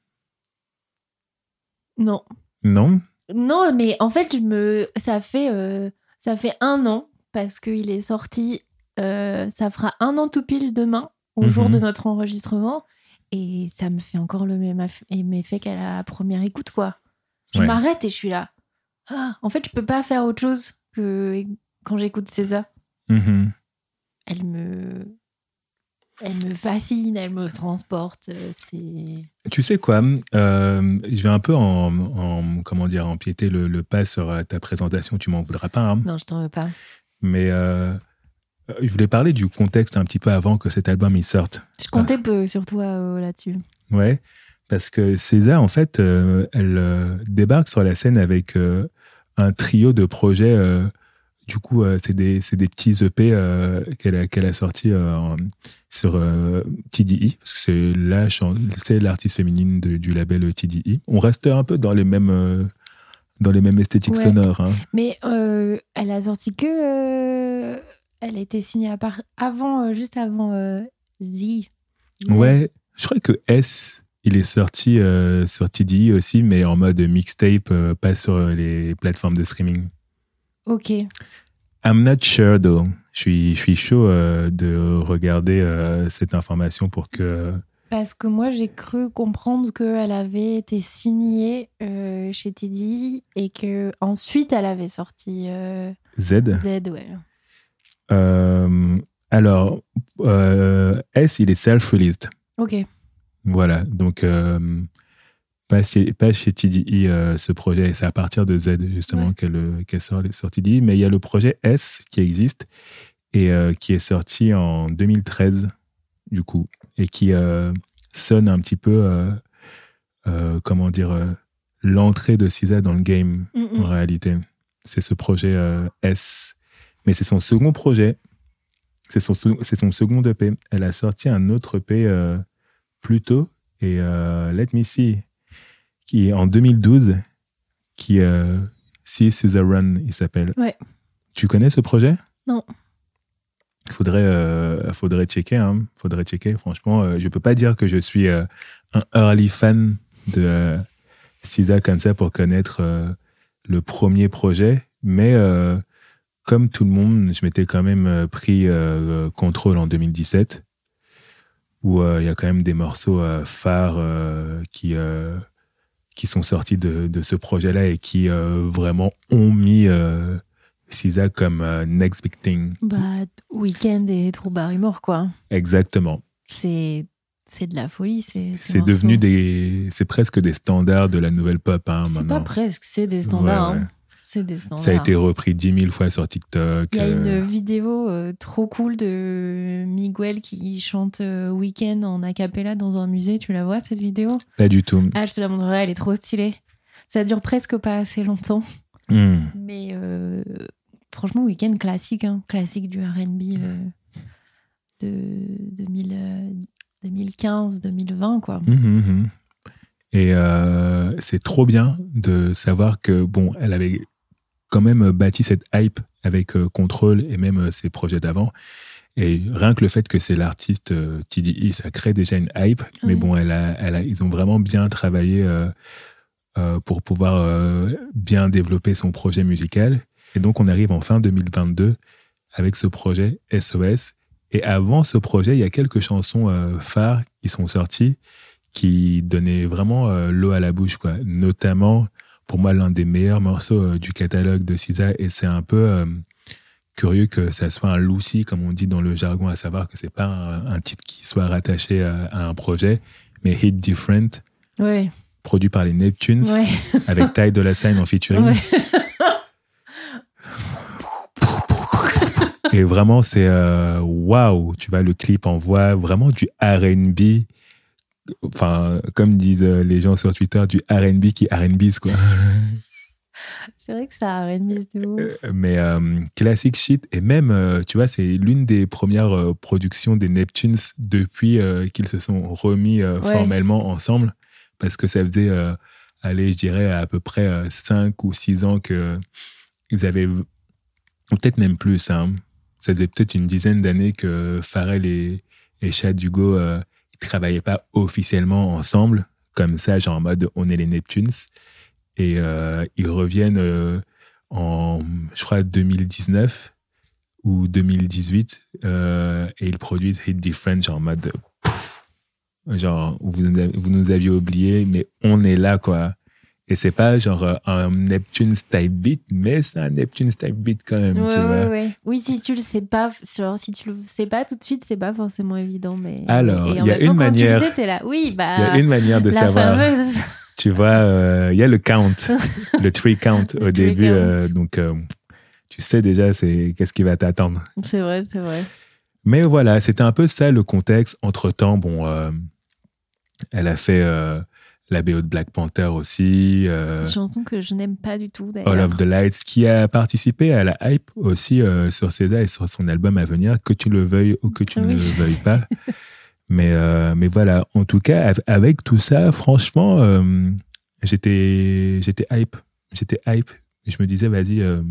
Non. Non? Non, mais en fait, je me... ça, fait, euh, ça fait un an parce qu'il est sorti. euh, ça fera un an tout pile demain, au jour Mhm. de notre enregistrement. Et ça me fait encore le même effet qu'à la première écoute, quoi. Je Ouais. m'arrête et je suis là. Ah, en fait, je peux pas faire autre chose que quand j'écoute César. Mhm. Elle me. Elle me fascine, elle me transporte. euh, C'est. Tu sais quoi euh, Je vais un peu en, en- comment dire empiéter le, le pas sur euh, ta présentation. Tu m'en voudras pas, hein. Non, je t'en veux pas. mais euh, je voulais parler du contexte un petit peu avant que cet album il sorte. Je comptais peu sur toi euh, là-dessus. Ouais, parce que César, en fait, elle débarque sur la scène avec un trio de projets. du coup, c'est des, des petits EP qu'elle a, qu'elle a sortis en- sur euh, TDI, parce que c'est la c'est l'artiste féminine de- du label TDI. On reste un peu dans les mêmes, euh, dans les mêmes esthétiques Ouais. sonores. hein. Mais euh, elle a sorti que. euh, elle a été signée à part avant, euh, juste avant euh, Z. Ouais, je crois que S, il est sorti euh, sur TDI aussi, mais en mode mixtape, euh, pas sur les plateformes de streaming. Ok. I'm not sure though. Je suis, je suis chaud euh, de regarder euh, cette information pour que. Parce que moi, j'ai cru comprendre qu'elle avait été signée euh, chez TD et que ensuite elle avait sorti Z. Z, ouais. Alors, S, il est self-released. Ok. Voilà. Donc, pas chez, pas chez TDI euh, ce projet. C'est à partir de Z, justement, Ouais. qu'elle euh, qu'elle sort sur TDI. Mais il y a le projet S qui existe et euh, qui est sorti en 2013, du coup, et qui euh, sonne un petit peu, comment dire, l'entrée de Cisa dans le game, Mm, mm. en réalité. C'est ce projet S. Mais c'est son second projet. C'est son, son second EP. Elle a sorti un autre EP plus tôt. Et Let Me See, qui est en 2012, qui euh, See Caesar Run, il s'appelle. Ouais. Tu connais ce projet? Non. Il faudrait, euh, faudrait checker. Hein. faudrait checker. Franchement, euh, je peux pas dire que je suis euh, un early fan de euh, SZA comme ça pour connaître euh, le premier projet. Mais comme tout le monde, je m'étais quand même pris contrôle en 2017, où euh, il y a quand même des morceaux euh, phares euh, qui, qui sont sortis de, de ce projet-là et qui euh, vraiment ont mis euh, comme euh, next big thing. Bah, Weekend et True Barrymore, quoi. Exactement. C'est. C'est de la folie, c'est. ces C'est devenu des, c'est presque des standards de la nouvelle pop hein, C'est pas presque, c'est des standards. Ouais, hein. C'est des standards. Ça a été repris dix mille fois sur TikTok. Il y a euh, une vidéo euh, trop cool de Miguel qui chante euh, Weekend en a cappella dans un musée. Tu la vois cette vidéo? Pas du tout. Ah, je te la montrerai, elle est trop stylée. Ça dure presque pas assez longtemps. Hmm. Mais euh, franchement, Weekend classique, hein, classique du RB euh, de 2000, euh, 2015-2020, quoi. Mhm, mhm. Et euh, c'est trop bien de savoir que, bon, elle avait quand même bâti cette hype avec euh, Control et même euh, ses projets d'avant. Et rien que le fait que c'est l'artiste euh, TDI, ça crée déjà une hype. Mais bon, elle a, elle a, ils ont vraiment bien travaillé euh, euh, pour pouvoir euh, bien développer son projet musical. Et donc, on arrive en fin 2022 avec ce projet SOS. Et avant ce projet, il y a quelques chansons euh, phares qui sont sorties qui donnaient vraiment euh, l'eau à la bouche. Quoi. Notamment, pour moi, l'un des meilleurs morceaux euh, du catalogue de SZA. Et c'est un peu euh, curieux que ça soit un Lucy, comme on dit dans le jargon, à savoir que c'est pas un, un titre qui soit rattaché à, à un projet, mais Hit Different, Ouais, produit par les Neptunes, ouais, avec Ty Dolla Sign en featuring. ouais. Et vraiment, c'est euh, waouh, tu vois, le clip envoie vraiment du RB. Enfin, comme disent euh, les gens sur Twitter, du RB qui RBs, quoi. C'est vrai que ça a R&B de ouf. Euh, mais euh, classic shit. Et même, euh, tu vois, c'est l'une des premières euh, productions des Neptunes depuis qu'ils se sont remis Ouais. formellement ensemble. Parce que ça faisait, allez, je dirais, à peu près 5 ou 6 ans que ils avaient, peut-être même plus, hein. ça faisait peut-être une dizaine d'années que Pharrell et, et Chad Hugo, travaillaient pas officiellement ensemble, comme ça, genre en mode on est les Neptunes. Et euh, ils reviennent euh, en, je crois, 2019 ou 2018, euh, et ils produisent Hit Different, genre en mode, genre, vous, vous nous aviez oublié, mais on est là, quoi. Et c'est pas genre euh, un Neptune's type beat, mais c'est un Neptune's type beat quand même, Ouais, tu ouais, vois. ouais. Oui, si tu le sais pas, genre, si tu le sais pas tout de suite, c'est pas forcément évident. Mais... Alors, il y a temps, une quand manière- tu le sais, t'es là. Oui, bah. Il y a une manière de savoir. fameuse. Tu vois, euh, il y a le count, le tree count Le au début. count. euh, donc, euh, tu sais déjà c'est qu'est-ce qui va t'attendre. C'est vrai, c'est vrai. Mais voilà, c'était un peu ça le contexte. Entre-temps, bon, euh, elle a fait la BO de Black Panther aussi, euh, chanson que je n'aime pas du tout d'ailleurs. All of the Lights, qui a participé à la hype aussi euh, sur César et sur son album à venir, que tu le veuilles ou que tu ne le veuilles pas. mais, euh, mais voilà, en tout cas, av- avec tout ça, franchement, j'étais j'étais hype. J'étais hype. Je me disais, vas-y, Je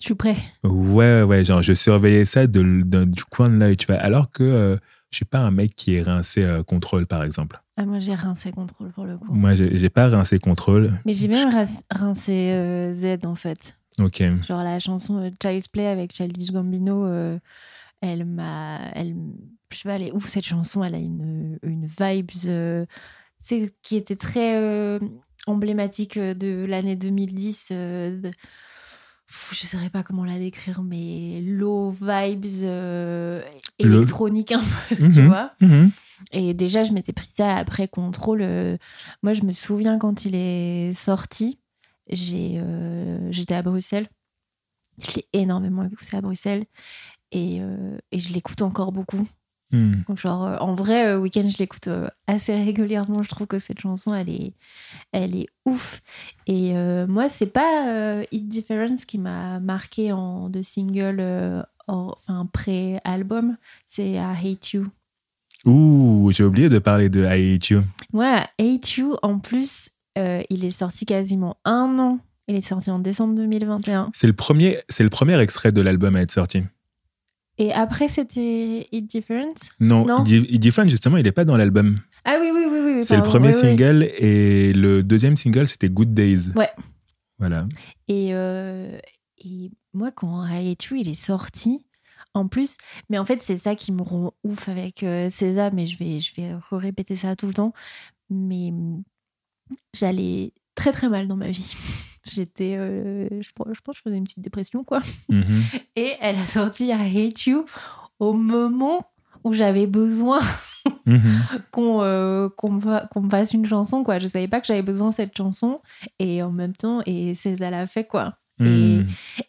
suis prêt. Ouais, ouais, genre, je surveillais ça de, du coin de l'œil, tu vois. Alors que je suis pas un mec qui est rincé euh, contrôle, par exemple. Ah, moi, j'ai rincé contrôle pour le coup. Moi, j'ai j'ai pas rincé contrôle. Mais j'ai même rinc- rincé euh, Z en fait. Ok. Genre la chanson euh, Child's Play avec Childish Gambino, euh, elle m'a. Elle, je sais pas, elle est ouf cette chanson, elle a une, une vibes qui était très emblématique de l'année 2010. euh, de- Pff, je ne saurais pas comment la décrire, mais low vibes euh, Le- électroniques un peu, tu Mhm. vois. Mhm. Et déjà, je m'étais pris ça après contrôle. euh, moi, je me souviens quand il est sorti, j'ai, euh, j'étais à Bruxelles. Je l'ai énormément écouté à Bruxelles. Et, euh, et je l'écoute encore beaucoup. Donc, genre, euh, en vrai, euh, week-end, je l'écoute euh, assez régulièrement. Je trouve que cette chanson, elle est, elle est ouf. Et euh, moi, c'est pas Hit Difference qui m'a marqué en de single, enfin, pré-album. C'est I Hate You. Ouh, j'ai oublié de parler de I Hate You. Ouais, Hate You, en plus, il est sorti quasiment un an. Il est sorti en décembre 2021. C'est le premier, c'est le premier extrait de l'album à être sorti. Et après, c'était It Different? Non, Di- Different, justement, il est pas dans l'album. Ah oui, oui, oui, oui. oui, C'est le premier oui, oui. single et le deuxième single, c'était Good Days. Ouais. Voilà. Et, euh, et moi, quand I Hate You, il est sorti, en plus, mais en fait, c'est ça qui me rend ouf avec euh, César, mais je vais, je vais répéter ça tout le temps. Mais hum, j'allais très très mal dans ma vie. J'étais, euh, je, je pense que je faisais une petite dépression, quoi. Mhm. Et elle a sorti I Hate You au moment où j'avais besoin Mhm. qu'on euh, qu'on me, fasse une chanson, quoi. Je savais pas que j'avais besoin de cette chanson. Et en même temps, et César l'a fait, quoi. Mhm.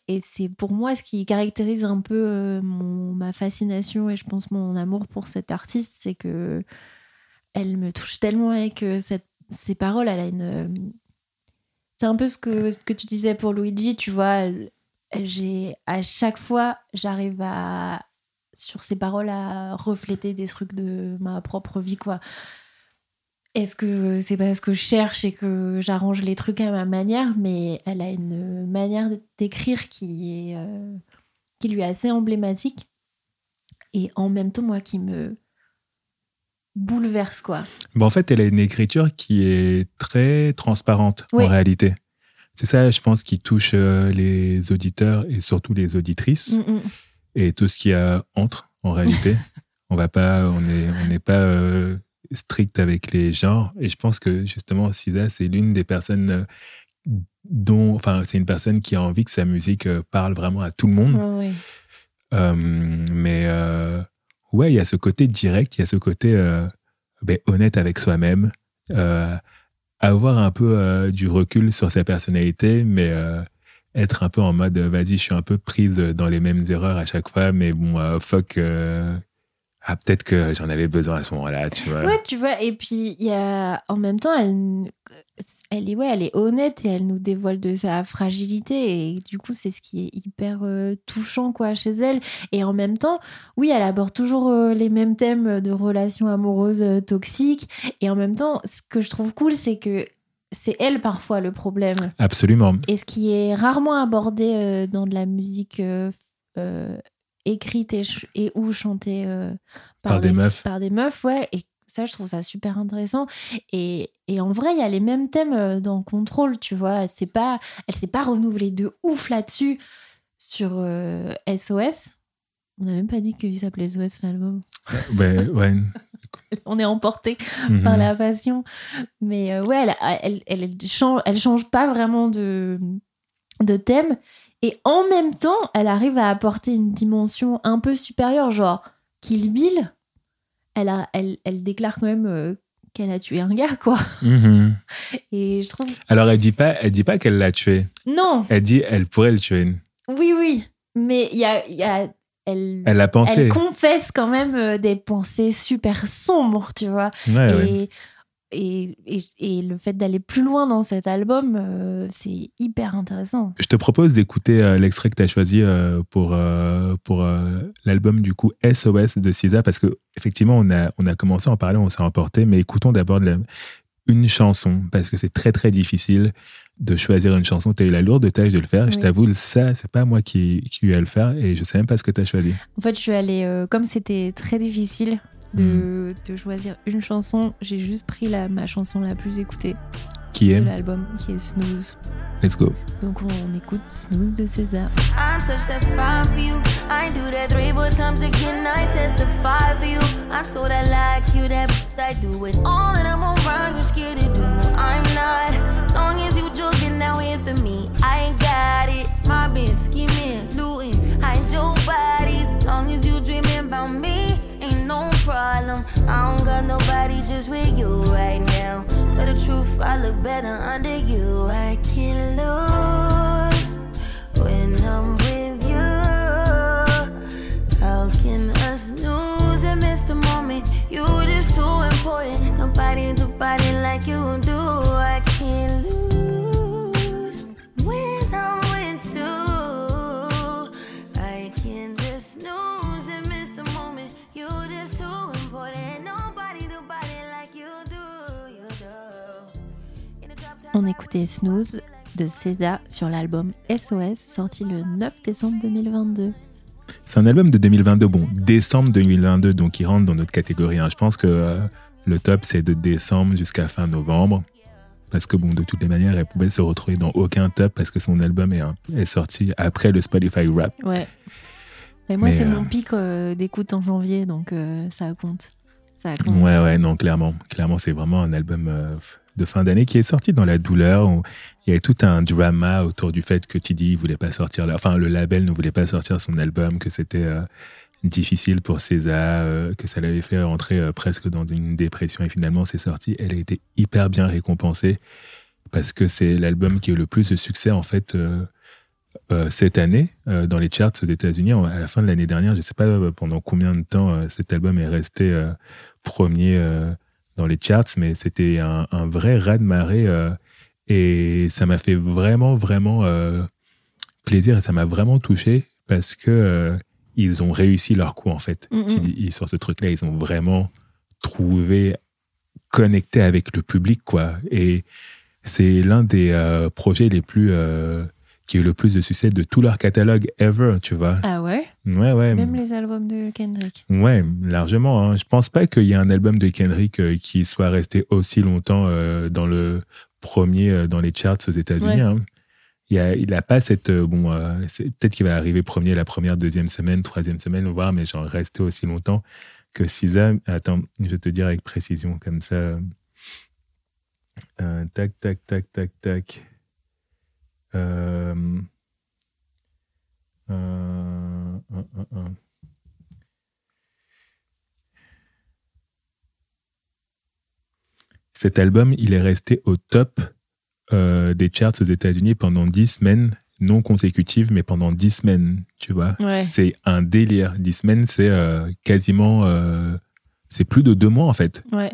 Et c'est pour moi ce qui caractérise un peu euh, mon, ma fascination et je pense mon amour pour cette artiste, c'est que elle me touche tellement avec euh, cette, ses paroles. Elle a une. C'est un peu ce que, que tu disais pour Luigi, tu vois. j'ai à chaque fois, j'arrive à sur ses paroles à refléter des trucs de ma propre vie, quoi. Est-ce que c'est parce que je cherche et que j'arrange les trucs à ma manière, mais elle a une manière d'écrire qui est euh, qui lui est assez emblématique et en même temps moi qui me bouleverse quoi. Bah, en fait, elle a une écriture qui est très transparente Oui. en réalité. C'est ça, je pense, qui touche euh, les auditeurs et surtout les auditrices Mm, mm. et tout ce qu'il y a entre en réalité. on va pas, on est, on n'est pas euh, strict avec les genres. Et je pense que justement, Sisa, c'est l'une des personnes euh, dont, enfin, c'est une personne qui a envie que sa musique parle vraiment à tout le monde. Euh, mais euh, ouais, il y a ce côté direct, il y a ce côté euh, ben, honnête avec soi-même, euh, avoir un peu euh, du recul sur sa personnalité, mais être un peu en mode vas-y, je suis un peu prise dans les mêmes erreurs à chaque fois, mais bon, fuck, ah, peut-être que j'en avais besoin à ce moment-là, tu vois. Ouais, tu vois, et puis il y a, en même temps, elle, elle, est, ouais, elle est honnête et elle nous dévoile de sa fragilité. Et du coup, c'est ce qui est hyper euh, touchant quoi, chez elle. Et en même temps, oui, elle aborde toujours euh, les mêmes thèmes de relations amoureuses euh, toxiques. Et en même temps, ce que je trouve cool, c'est que c'est elle parfois le problème. Absolument. Et ce qui est rarement abordé dans de la musique écrite et, ch- et ou chantée euh, Par des meufs. Par des meufs, ouais. Et ça, je trouve ça super intéressant. Et, et en vrai, il y a les mêmes thèmes euh, dans Contrôle, tu vois. Elle s'est pas, elle s'est pas renouvelée de ouf là-dessus sur euh, SOS. On n'a même pas dit qu'il s'appelait SOS l'album. Ouais, ouais. On est emporté Mhm. par la passion. Mais euh, ouais, elle, elle, elle, elle change, elle change pas vraiment de, de thème. Et en même temps, elle arrive à apporter une dimension un peu supérieure, genre Kill Bill. Elle, a, elle, elle déclare quand même euh, qu'elle a tué un gars, quoi. Mhm. Et je trouve. Alors, elle dit pas, elle dit pas qu'elle l'a tué. Non, Elle dit, elle pourrait le tuer. oui, oui. Mais il y a. y a- elle, Elle l'a pensé. elle confesse quand même euh, des pensées super sombres, tu vois. Ouais, ouais. Et, et, et, et le fait d'aller plus loin dans cet album, euh, c'est hyper intéressant. Je te propose d'écouter euh, l'extrait que tu as choisi euh, pour, pour l'album du coup SOS de Cisa parce que effectivement on a, on a commencé à en parler, on s'est emporté, mais écoutons d'abord une chanson parce que c'est très très difficile de choisir une chanson. Tu as eu la lourde tâche de le faire. Je Oui. t'avoue, ça, c'est pas moi qui, qui ai à le faire et je sais même pas ce que tu as choisi. En fait, je suis allée, comme c'était très difficile de, de choisir une chanson, j'ai juste pris la, ma chanson la plus écoutée Qui de est l'album, qui est Snooze. Let's go. Donc on écoute Snooze de César. I touched that five for you. I do that three, four times again. I testify for you. I told I like you, that I do it. All that I'm around, you're scared to do. I'm not. Long as you joking now here for me, I ain't got it. My bitch scheming, looting, hide your bodies. Long as you dreaming about me, problem. I don't got nobody just with you right now. Tell the truth, I look better under you. I can't lose when I'm with you. How can I snooze and miss the moment? You just too important. Nobody do body like you do. I can't lose On écoutait Snooze de César sur l'album SOS, sorti le 9 décembre 2022. C'est un album de 2022, bon, décembre 2022, donc il rentre dans notre catégorie. hein. Je pense que euh, le top, c'est de décembre jusqu'à fin novembre. Parce que, bon, de toutes les manières, elle pouvait se retrouver dans aucun top parce que son album est, est sorti après le Spotify Rap. Ouais. Mais moi, c'est euh, mon pic euh, d'écoute en janvier, donc ça compte. Ça compte. Ouais, ouais, non, clairement. Clairement, c'est vraiment un album de fin d'année qui est sorti dans la douleur. il y avait tout un drama autour du fait que Tidy voulait pas sortir, enfin, le label ne voulait pas sortir son album, que c'était euh, difficile pour César, euh, que ça l'avait fait rentrer euh, presque dans une dépression et finalement c'est sorti. Elle a été hyper bien récompensée parce que c'est l'album qui a eu le plus de succès en fait cette année dans les charts aux États-Unis. À la fin de l'année dernière, je ne sais pas pendant combien de temps cet album est resté premier dans les charts, mais c'était un, un vrai raz-de-marée euh, et ça m'a fait vraiment, vraiment euh, plaisir et ça m'a vraiment touché parce que euh, ils ont réussi leur coup en fait. Tu dis, ils- Sur ce truc-là, ils ont vraiment trouvé connecté avec le public quoi. Et c'est l'un des projets les plus qui a eu le plus de succès de tout leur catalogue ever, tu vois. Ah ouais? Ouais, ouais. Même les albums de Kendrick. Ouais, largement. Hein. Je pense pas qu'il y ait un album de Kendrick euh, qui soit resté aussi longtemps euh, dans le premier euh, dans les charts aux États-Unis. Ouais. hein. Il a, il a pas cette bon. Peut-être qu'il va arriver premier la première, deuxième semaine, troisième semaine, on va voir, mais genre rester aussi longtemps que Cisa. Attends, je vais te dire avec précision comme ça. Tac, tac, tac, tac, tac. Euh, euh, un, un, un. Cet album, il est resté au top euh, des charts aux États-Unis pendant 10 semaines non consécutives, mais pendant dix semaines, tu vois. Ouais. C'est un délire. Dix semaines, c'est euh, quasiment. euh, c'est plus de deux mois, en fait. Ouais.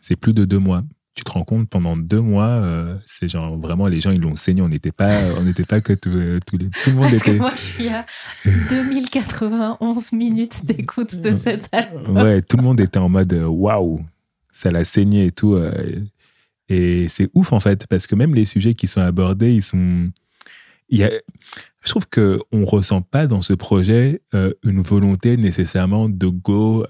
C'est plus de deux mois. Tu te rends compte, pendant deux mois, euh, c'est genre vraiment, les gens, ils l'ont saigné. On n'était pas, on n'était pas que tout, euh, tous les. Tout le monde Parce que moi, je suis à 2091 minutes d'écoute de cet album. Ouais, tout le monde était en mode euh, waouh, ça l'a saigné et tout. euh, et c'est ouf en fait, parce que même les sujets qui sont abordés, ils sont. Il y a, je trouve que on ressent pas dans ce projet une volonté nécessairement de go,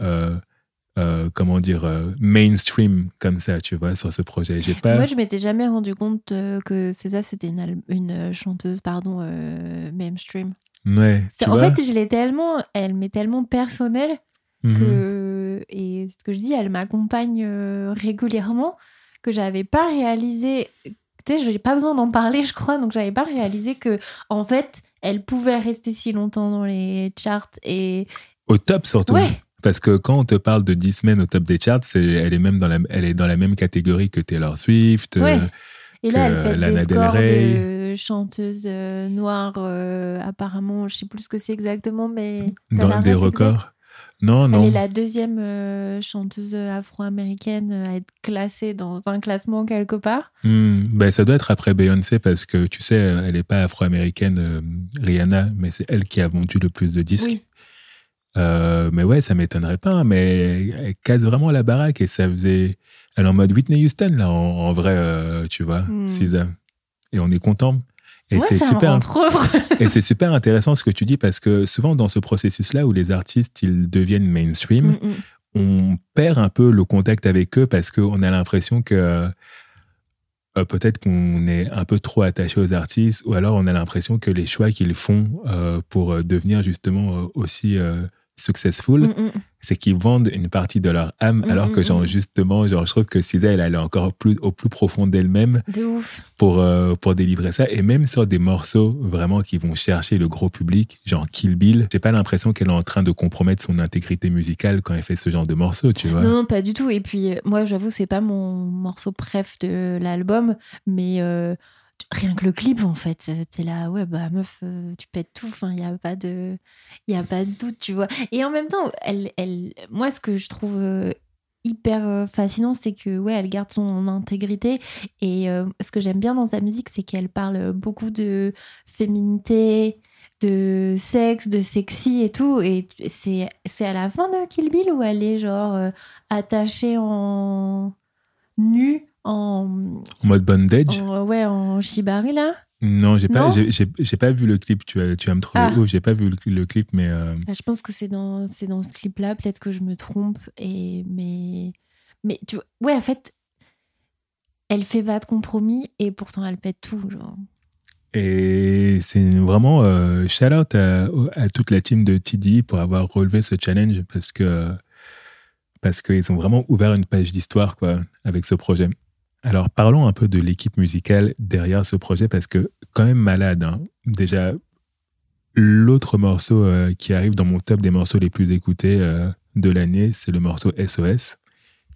euh, comment dire, euh, mainstream comme ça, tu vois, sur ce projet. J'ai pas. Moi, je m'étais jamais rendu compte euh, que César, c'était une, chanteuse, pardon, euh, mainstream. ouais. En vois fait, je l'ai tellement, elle m'est tellement personnelle Mhm. que, et ce que je dis, elle m'accompagne régulièrement que j'avais pas réalisé. Tu sais, j'ai pas besoin d'en parler, je crois, donc j'avais pas réalisé que, en fait, elle pouvait rester si longtemps dans les charts et Au top surtout. ouais, Parce que quand on te parle de 10 semaines au top des charts, c'est, elle, est même dans la, elle est dans la même catégorie que Taylor Swift. Ouais. euh, Et là, elle pète Lana des Del scores Rey. de chanteuse euh, noire, euh, apparemment, je sais plus ce que c'est exactement, mais. dans des records. Non, Elle non. est la deuxième euh, chanteuse afro-américaine à être classée dans un classement quelque part. Hmm, ben, ça doit être après Beyoncé parce que tu sais, elle n'est pas afro-américaine, euh, Rihanna, mais c'est elle qui a vendu le plus de disques. Oui. Euh, mais ouais, ça m'étonnerait pas, mais elle casse vraiment la baraque et ça faisait. Elle est en mode Whitney Houston, là, en, en vrai, euh, tu vois. SZA. Et on est content. Et Ouais, c'est super. rentre heureux. Et c'est super intéressant ce que tu dis parce que souvent dans ce processus-là où les artistes ils deviennent mainstream, Mm, mm. on perd un peu le contact avec eux parce qu'on a l'impression que euh, peut-être qu'on est un peu trop attaché aux artistes ou alors on a l'impression que les choix qu'ils font euh, pour devenir justement aussi euh, successful, Mm, mm. c'est qu'ils vendent une partie de leur âme Mm, alors que genre justement genre je trouve que Cisa elle, est encore plus au plus profond d'elle-même De pour, euh, pour délivrer ça. Et même sur des morceaux vraiment qui vont chercher le gros public, genre Kill Bill, j'ai pas l'impression qu'elle est en train de compromettre son intégrité musicale quand elle fait ce genre de morceaux, tu vois. Non, non, pas du tout. Et puis, euh, moi, j'avoue, c'est pas mon morceau préf de l'album, mais euh, rien que le clip, en fait, euh, t'es là, ouais, bah, meuf, euh, tu pètes tout. Enfin, il n'y a pas de, il a pas de doute, tu vois. Et en même temps, elle, elle, moi, ce que je trouve euh, hyper fascinant, c'est que, ouais, elle garde son intégrité. Et ce que j'aime bien dans sa musique, c'est qu'elle parle beaucoup de féminité, de sexe, de sexy et tout. Et c'est c'est à la fin de Kill Bill où elle est genre attachée en nue, en, En mode bondage. en- ouais, en shibari là? Non, j'ai pas, j'ai, j'ai- j'ai pas vu le clip. Tu, vas- tu vas me trouver Ah. j'ai pas vu le, le clip, mais euh, Bah, je pense que c'est dans, c'est dans ce clip-là, peut-être que je me trompe. Et, mais, mais tu vois, ouais, en fait, elle fait pas de compromis et pourtant elle pète tout. Genre. et c'est vraiment euh, shout out à, à toute la team de TDI pour avoir relevé ce challenge parce que parce qu'ils ont vraiment ouvert une page d'histoire quoi avec ce projet. Alors parlons un peu de l'équipe musicale derrière ce projet parce que quand même malade. hein. Déjà l'autre morceau euh, qui arrive dans mon top des morceaux les plus écoutés euh, de l'année, c'est le morceau SOS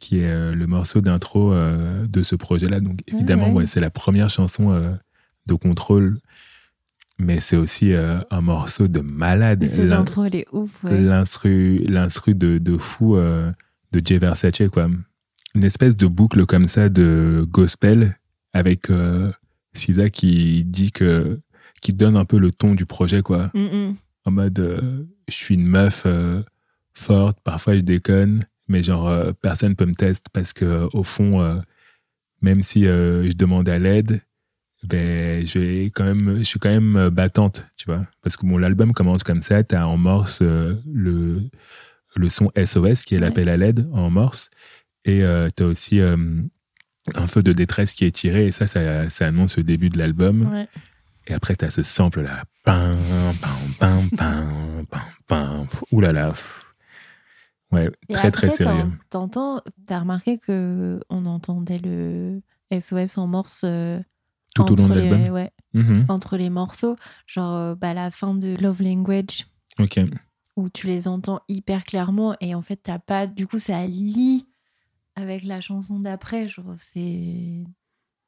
qui est euh, le morceau d'intro de ce projet-là. Donc évidemment, ouais, c'est la première chanson de contrôle, mais c'est aussi un morceau de malade. Et cette intro, elle est ouf. Ouais. L'instru, de, de fou de Jay Versace, quoi. Une espèce de boucle comme ça de gospel avec euh, Sisa qui dit que qui donne un peu le ton du projet, quoi. Mm, mm. En mode, euh, je suis une meuf euh, forte, parfois je déconne, mais genre euh, personne peut me tester parce que au fond, même si je demande à l'aide, ben je vais quand même, je suis quand même battante, tu vois. Parce que mon l'album commence comme ça, t'as en morse le le son SOS qui est l'appel à l'aide en morse, et euh, t'as aussi euh, un feu de détresse qui est tiré, et ça, ça, ça annonce le début de l'album. Ouais. Et après, t'as ce sample là. Pam, pam, pam, pam. Ouh là là. Ouais, Et très très après, sérieux. t'en- T'entends, t'as remarqué que on entendait le SOS en morse euh, Tout au long de l'album? ouais, Mhm. entre les morceaux, genre euh, bah, la fin de Love Language Ok. où tu les entends hyper clairement et en fait t'as pas, du coup ça lie avec la chanson d'après, genre c'est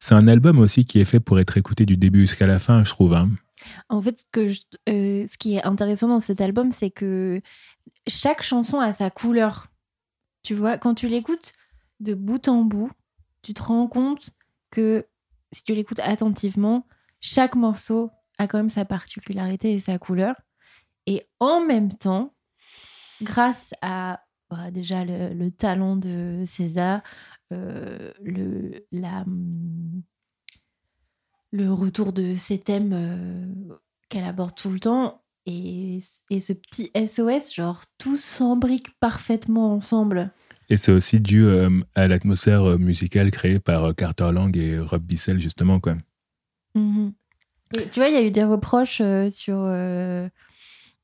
c'est un album aussi qui est fait pour être écouté du début jusqu'à la fin, je trouve. hein. En fait, ce, que je- euh, ce qui est intéressant dans cet album, c'est que chaque chanson a sa couleur. Tu vois, quand tu l'écoutes de bout en bout, tu te rends compte que si tu l'écoutes attentivement, chaque morceau a quand même sa particularité et sa couleur. Et en même temps, grâce à bah, déjà le, le talent de César, euh, le, la, hum, le retour de ces thèmes euh, qu'elle aborde tout le temps et, et ce petit SOS, genre tout s'embrique parfaitement ensemble. Et c'est aussi dû euh, à l'atmosphère musicale créée par Carter Lang et Rob Bissell, justement. Quoi. Mhm. Et tu vois, il y a eu des reproches sur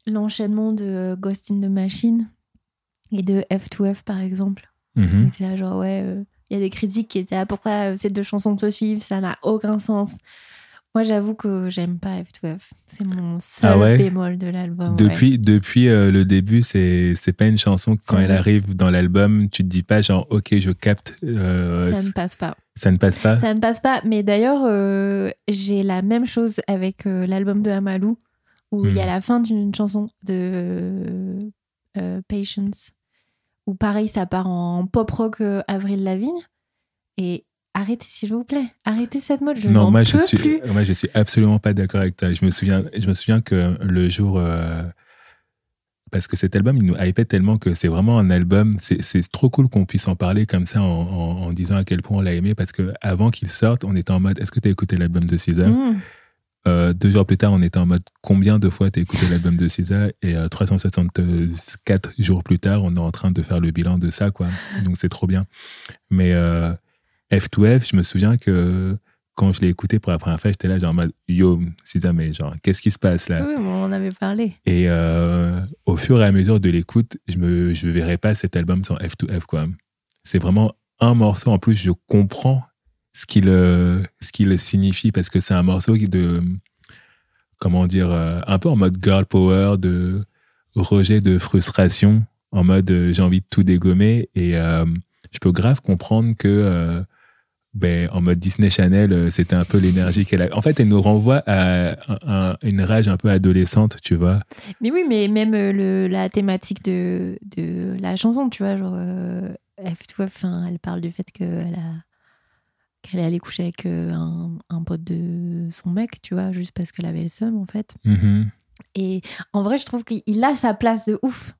l'enchaînement de Ghost in the Machine et de F2F par exemple. On était là, genre, ouais, euh, il y a des critiques qui étaient là, pourquoi euh, ces deux chansons se suivent, ça n'a aucun sens. Moi, j'avoue que j'aime pas F2F. C'est mon seul Ah ouais? bémol de l'album. ouais. Depuis, depuis euh, le début, c'est c'est pas une chanson que quand elle arrive dans l'album, tu te dis pas genre, ok, je capte, euh, Ça ne passe pas. ça ne passe pas? Ça ne passe pas. Mais d'ailleurs, euh, j'ai la même chose avec euh, l'album de Amalou, où il y a Hmm. la fin d'une chanson de euh, Patience, où pareil, ça part en pop rock euh, Avril Lavigne. Et arrêtez, s'il vous plaît. Arrêtez cette mode. Je non, moi peux je suis, plus. moi je suis absolument pas d'accord avec toi. Je me souviens, je me souviens que le jour, euh, parce que cet album il nous hypait tellement que c'est vraiment un album. C'est trop cool qu'on puisse en parler comme ça en, en- en disant à quel point on l'a aimé parce que avant qu'il sorte, on était en mode, est-ce que tu as écouté l'album de César? Mm. Euh, deux jours plus tard, on était en mode combien de fois t'as écouté l'album de César? Et euh, 364 jours plus tard, on est en train de faire le bilan de ça, quoi. Donc c'est trop bien. Mais euh, F2F, je me souviens que quand je l'ai écouté pour la première fois, j'étais là genre en mode yo César, mais genre qu'est-ce qui se passe là? Oui, on en avait parlé. Et euh, au fur et à mesure de l'écoute, je me je verrai pas cet album sans F2F, quoi. C'est vraiment un morceau. En plus, je comprends ce qu'il ce qu'il signifie parce que c'est un morceau de comment dire euh, un peu en mode girl power de rejet de frustration en mode euh, j'ai envie de tout dégommer et euh, je peux grave comprendre que ben, en mode Disney Channel, c'était un peu l'énergie qu'elle a. En fait, elle nous renvoie à un- un- une rage un peu adolescente, tu vois. Mais oui, mais même le, la thématique de, de la chanson, tu vois, genre euh, F2F, enfin, elle parle du fait qu'elle a qu'elle est allée coucher avec euh, un, un pote de son mec, tu vois, juste parce qu'elle avait le seum, en fait. Mhm. Et en vrai, je trouve qu'il a sa place de ouf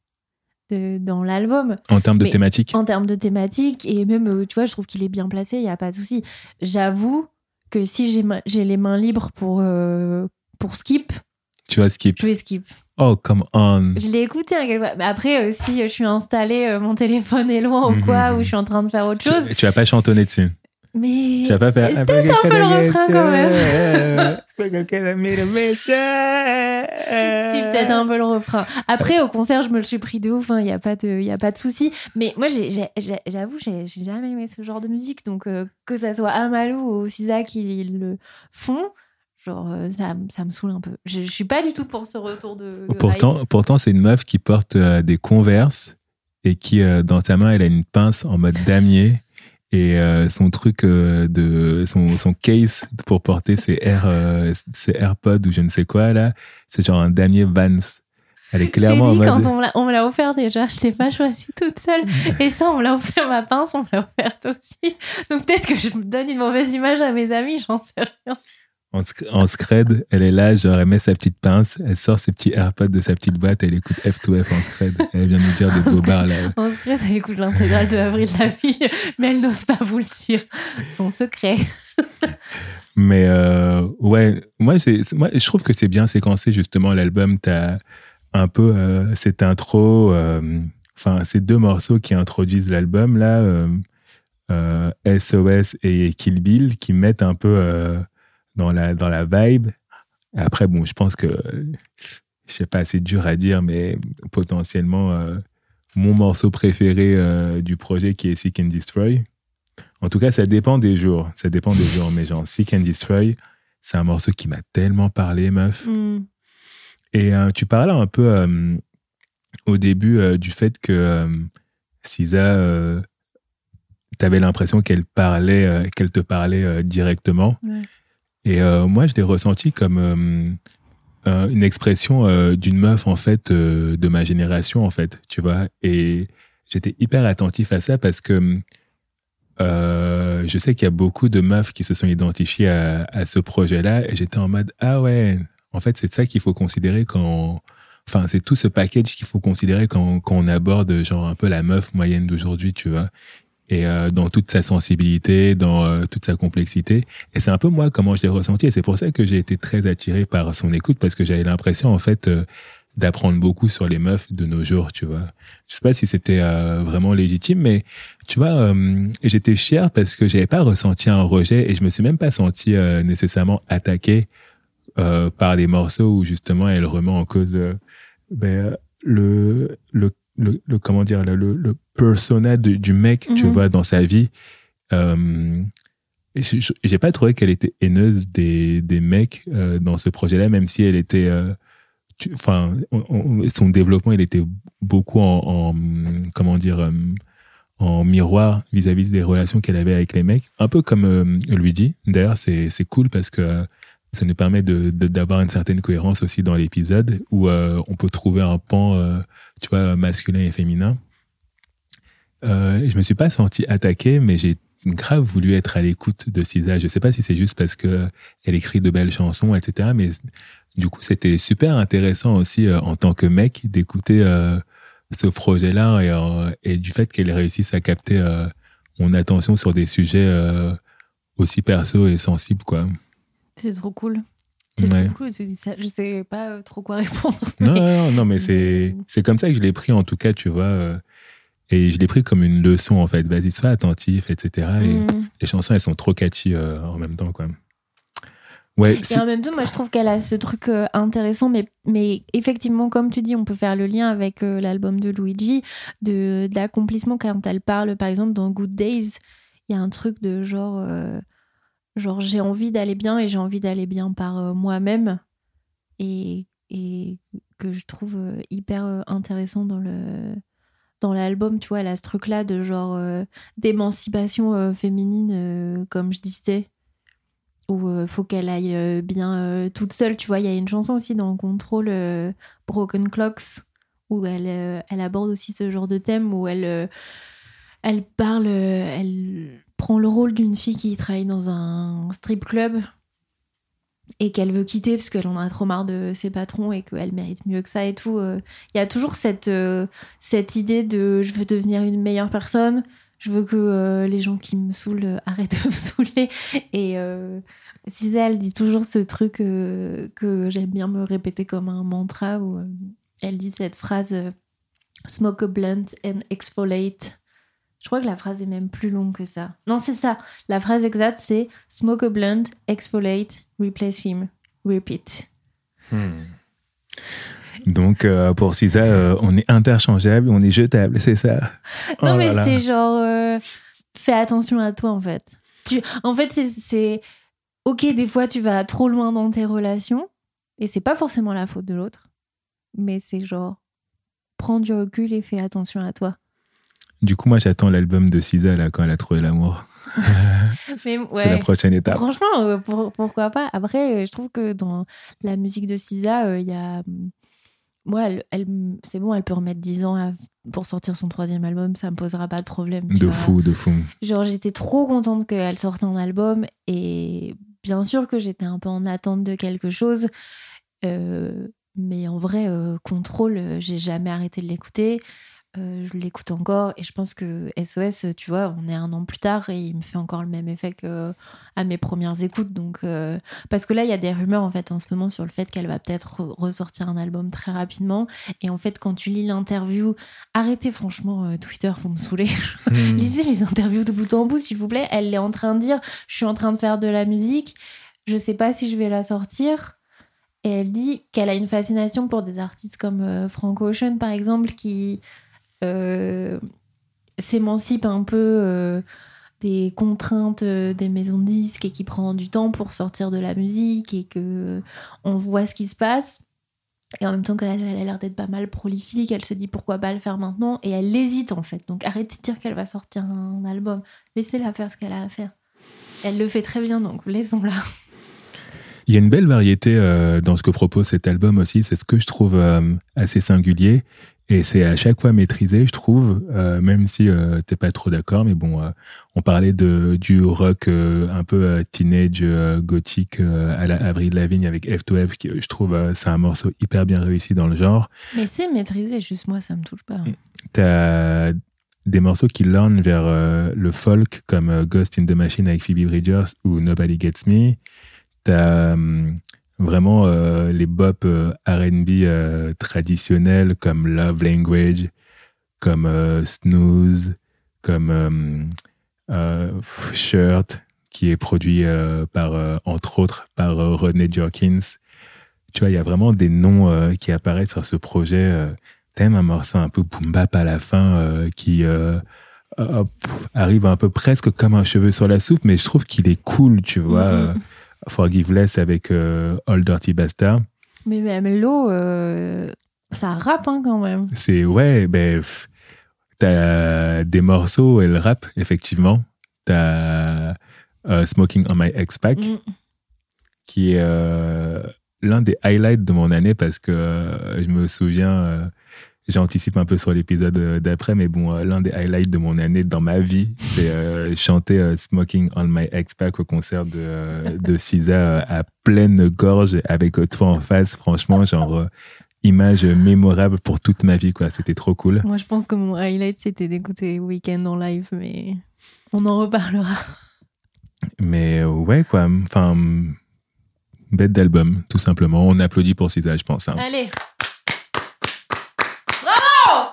de- dans l'album En termes de Mais thématique. en termes de thématique et même euh, tu vois je trouve qu'il est bien placé il y a pas de souci j'avoue que si j'ai ma- j'ai les mains libres pour euh, pour skip Tu vois, Skip. je vais skip Oh, come on. je l'ai écouté hein, quelquefois. mais après euh, si je suis installée euh, mon téléphone est loin ou quoi Mhm. ou je suis en train de faire autre chose Tu, tu vas pas chantonner dessus. Mais Tu vas pas faire. Peut-être un peu le refrain quand même. si peut-être un peu le refrain. Après au concert je me le suis pris de ouf il y a pas de y a pas de souci. Mais moi j'avoue j'ai j'ai jamais aimé ce genre de musique. Donc euh, que ça soit Amalou ou Sisa qui le font genre euh, ça, ça me saoule un peu. Je, je suis pas du tout pour ce retour de, de Pourtant, pourtant c'est une meuf qui porte euh, des converses et qui, euh, dans sa main, elle a une pince en mode damier. Et euh, son truc euh, de son, son case pour porter ses, Air, euh, ses AirPods ou je ne sais quoi là, c'est genre un damier Vans. Elle est clairement en dit mode. quand on me l'a- offert déjà, je t'ai pas choisi toute seule. Et ça, on me l'a offert ma pince, on me l'a offerte aussi. Donc peut-être que je me donne une mauvaise image à mes amis, j'en sais rien. En, en scred, elle est là, genre elle met sa petite pince, elle sort ses petits AirPods de sa petite boîte, elle écoute F2F en scred. Elle vient nous dire de Bobard là. En vrai, elle écoute l'intégrale de Avril Lavigne, mais elle n'ose pas vous le dire. Son secret. Mais euh, ouais, moi, moi, je trouve que c'est bien séquencé justement l'album. T'as un peu euh, cette intro, euh, enfin ces deux morceaux qui introduisent l'album là, euh, euh, SOS et Kill Bill, qui mettent un peu dans la dans la vibe. Après, bon, je pense que je sais pas, c'est dur à dire, mais potentiellement euh, mon morceau préféré euh, du projet qui est Seek and Destroy. En tout cas, ça dépend des jours. Ça dépend des jours. Mais genre, Seek and Destroy, c'est un morceau qui m'a tellement parlé, meuf. Hmm. Et euh, tu parlais un peu au début du fait que Sisa, euh, tu avais l'impression qu'elle parlait, euh, qu'elle te parlait euh, directement. Ouais. Et euh, moi, je l'ai ressenti comme euh, euh, une expression d'une meuf, en fait, de ma génération, en fait, tu vois. Et j'étais hyper attentif à ça parce que je sais qu'il y a beaucoup de meufs qui se sont identifiées à, à ce projet-là. Et j'étais en mode, ah ouais, en fait, c'est ça qu'il faut considérer quand. Enfin, c'est tout ce package qu'il faut considérer quand, quand on aborde, genre, un peu la meuf moyenne d'aujourd'hui, tu vois. Et euh, dans toute sa sensibilité, dans euh, toute sa complexité. Et c'est un peu moi comment je l'ai ressenti. Et c'est pour ça que j'ai été très attiré par son écoute, parce que j'avais l'impression, en fait, euh, d'apprendre beaucoup sur les meufs de nos jours, tu vois. Je sais pas si c'était euh, vraiment légitime, mais tu vois, j'étais fier parce que j'avais pas ressenti un rejet et je me suis même pas senti nécessairement attaqué par des morceaux où justement elle remet en cause ben, le, le, le, le- comment dire le, le, persona du, du mec, tu Mhm. vois, dans sa vie. Euh, j'ai pas trouvé qu'elle était haineuse des, des mecs euh, dans ce projet-là, même si elle était euh, enfin, on- on- son développement, il était beaucoup en, en, comment dire, euh, en miroir vis-à-vis des relations qu'elle avait avec les mecs. Un peu comme euh, Luigi. D'ailleurs, c'est c'est cool parce que ça nous permet de- de- d'avoir une certaine cohérence aussi dans l'épisode où on peut trouver un pan, tu vois, masculin et féminin. Euh, je me suis pas senti attaqué, mais j'ai grave voulu être à l'écoute de Cisa. Je sais pas si c'est juste parce que elle écrit de belles chansons, etc. Mais du coup, c'était super intéressant aussi euh, en tant que mec d'écouter euh, ce projet-là et, euh, et du fait qu'elle réussisse à capter mon attention sur des sujets aussi perso et sensibles, quoi. C'est trop cool. C'est Ouais. trop cool, tu dis ça. Je sais pas euh, trop quoi répondre. Non, mais- non, non, non, mais c'est c'est comme ça que je l'ai pris en tout cas, tu vois. euh, et je l'ai pris comme une leçon en fait. Vas-y, sois attentif, etc. Et Mm. les chansons, elles sont trop catchy euh, en même temps, quoi. Ouais, Et en même temps, moi, je trouve qu'elle a ce truc euh, intéressant, mais, mais effectivement, comme tu dis, on peut faire le lien avec euh, l'album de Luigi, de, de l'accomplissement quand elle parle, par exemple, dans Good Days, il y a un truc de genre, genre j'ai envie d'aller bien et j'ai envie d'aller bien par euh, moi-même, et, et que je trouve euh, hyper euh, intéressant dans le dans l'album, tu vois, elle a ce truc-là de genre d'émancipation féminine, comme je disais où faut qu'elle aille bien toute seule. Tu vois, il y a une chanson aussi dans Control, euh, Broken Clocks, où elle, elle aborde aussi ce genre de thème, où elle, elle parle, elle prend le rôle d'une fille qui travaille dans un strip club et qu'elle veut quitter parce qu'elle en a trop marre de ses patrons et qu'elle mérite mieux que ça et tout. euh. Il y a toujours cette, euh, cette idée de je veux devenir une meilleure personne, je veux que euh, les gens qui me saoulent arrêtent de me saouler. Et euh, Cisa, elle dit toujours ce truc que j'aime bien me répéter comme un mantra où elle dit cette phrase Smoke a blunt and exfoliate. Je crois que la phrase est même plus longue que ça. Non, c'est ça. La phrase exacte, c'est Smoke a blunt, exfoliate, replace him, repeat. Donc, euh, pour Cisa, euh, on est interchangeable, on est jetable, c'est ça. Non, Oh mais c'est genre. euh, fais attention à toi, en fait. Tu, en fait, c'est. Ok, des fois, tu vas trop loin dans tes relations. Et c'est pas forcément la faute de l'autre. Mais c'est genre. Prends du recul et fais attention à toi. Du coup, moi, j'attends l'album de Cisa, là, quand elle a trouvé l'amour. C'est la prochaine étape. Franchement, euh, pour- pourquoi pas? Après, euh, je trouve que dans la musique de Cisa, euh, il y a. Moi, elle, elle- c'est bon, elle peut remettre 10 ans à- pour sortir son troisième album, ça me posera pas de problème. De vois. fou, de fou. Genre, j'étais trop contente qu'elle sorte un album et bien sûr que j'étais un peu en attente de quelque chose. Euh, mais en vrai, euh, Contrôle, j'ai jamais arrêté de l'écouter. Euh, je l'écoute encore et je pense que SOS, tu vois, on est un an plus tard et il me fait encore le même effet que à mes premières écoutes. Donc, euh, parce que là, il y a des rumeurs en fait en ce moment sur le fait qu'elle va peut-être re- ressortir un album très rapidement. Et en fait, quand tu lis l'interview, arrêtez franchement euh, Twitter, vous me saoulez. Hmm. Lisez les interviews de bout en bout, s'il vous plaît. Elle est en train de dire Je suis en train de faire de la musique, je sais pas si je vais la sortir. Et elle dit qu'elle a une fascination pour des artistes comme Frank Ocean, par exemple, qui s'émancipe un peu euh, des contraintes euh, des maisons de disques et qui prend du temps pour sortir de la musique et que on voit ce qui se passe. Et en même temps, qu'elle elle a l'air d'être pas mal prolifique, elle se dit pourquoi pas le faire maintenant, et elle hésite en fait. Donc arrêtez de dire qu'elle va sortir un album. Laissez-la faire ce qu'elle a à faire. Elle le fait très bien, donc laissons-la. Il y a une belle variété euh, dans ce que propose cet album aussi. C'est ce que je trouve euh, assez singulier. Et c'est à chaque fois maîtrisé, je trouve, euh, même si euh, t'es pas trop d'accord. Mais bon, euh, on parlait de, du rock euh, un peu teenage, gothique à la Avril Lavigne avec F2F, qui je trouve c'est un morceau hyper bien réussi dans le genre. Mais c'est maîtrisé, juste moi, ça me touche pas. T'as des morceaux qui lornent vers le folk, comme Ghost in the Machine avec Phoebe Bridgers ou Nobody Gets Me. T'as hum, vraiment euh, les bop euh, RB euh, traditionnels comme Love Language, comme euh, Snooze, comme Shirt, qui est produit par, entre autres, par Rodney Jorkins. Tu vois, il y a vraiment des noms qui apparaissent sur ce projet. T'aimes un morceau un peu boom bap à la fin qui euh, pff, arrive un peu presque comme un cheveu sur la soupe, mais je trouve qu'il est cool, tu vois. Mhm. euh, Forgiveless avec euh, All Dirty Bastard. Mais même l'eau, euh, ça rappe hein, quand même. C'est ouais, ben t'as des morceaux, elle rappe effectivement. T'as euh, Smoking on My X-Pack Mm. qui est euh, l'un des highlights de mon année parce que je me souviens, j'anticipe un peu sur l'épisode euh, d'après, mais bon, euh, l'un des highlights de mon année dans ma vie, c'est euh, chanter euh, Smoking on My X-Pack au concert de, de euh, à pleine gorge avec toi en face. Franchement, genre, image mémorable pour toute ma vie, quoi. C'était trop cool. Moi, je pense que mon highlight, c'était d'écouter Weekend en live, mais on en reparlera. Mais ouais, quoi. Enfin, bête d'album, tout simplement. On applaudit pour SZA, je pense. hein. Allez Bravo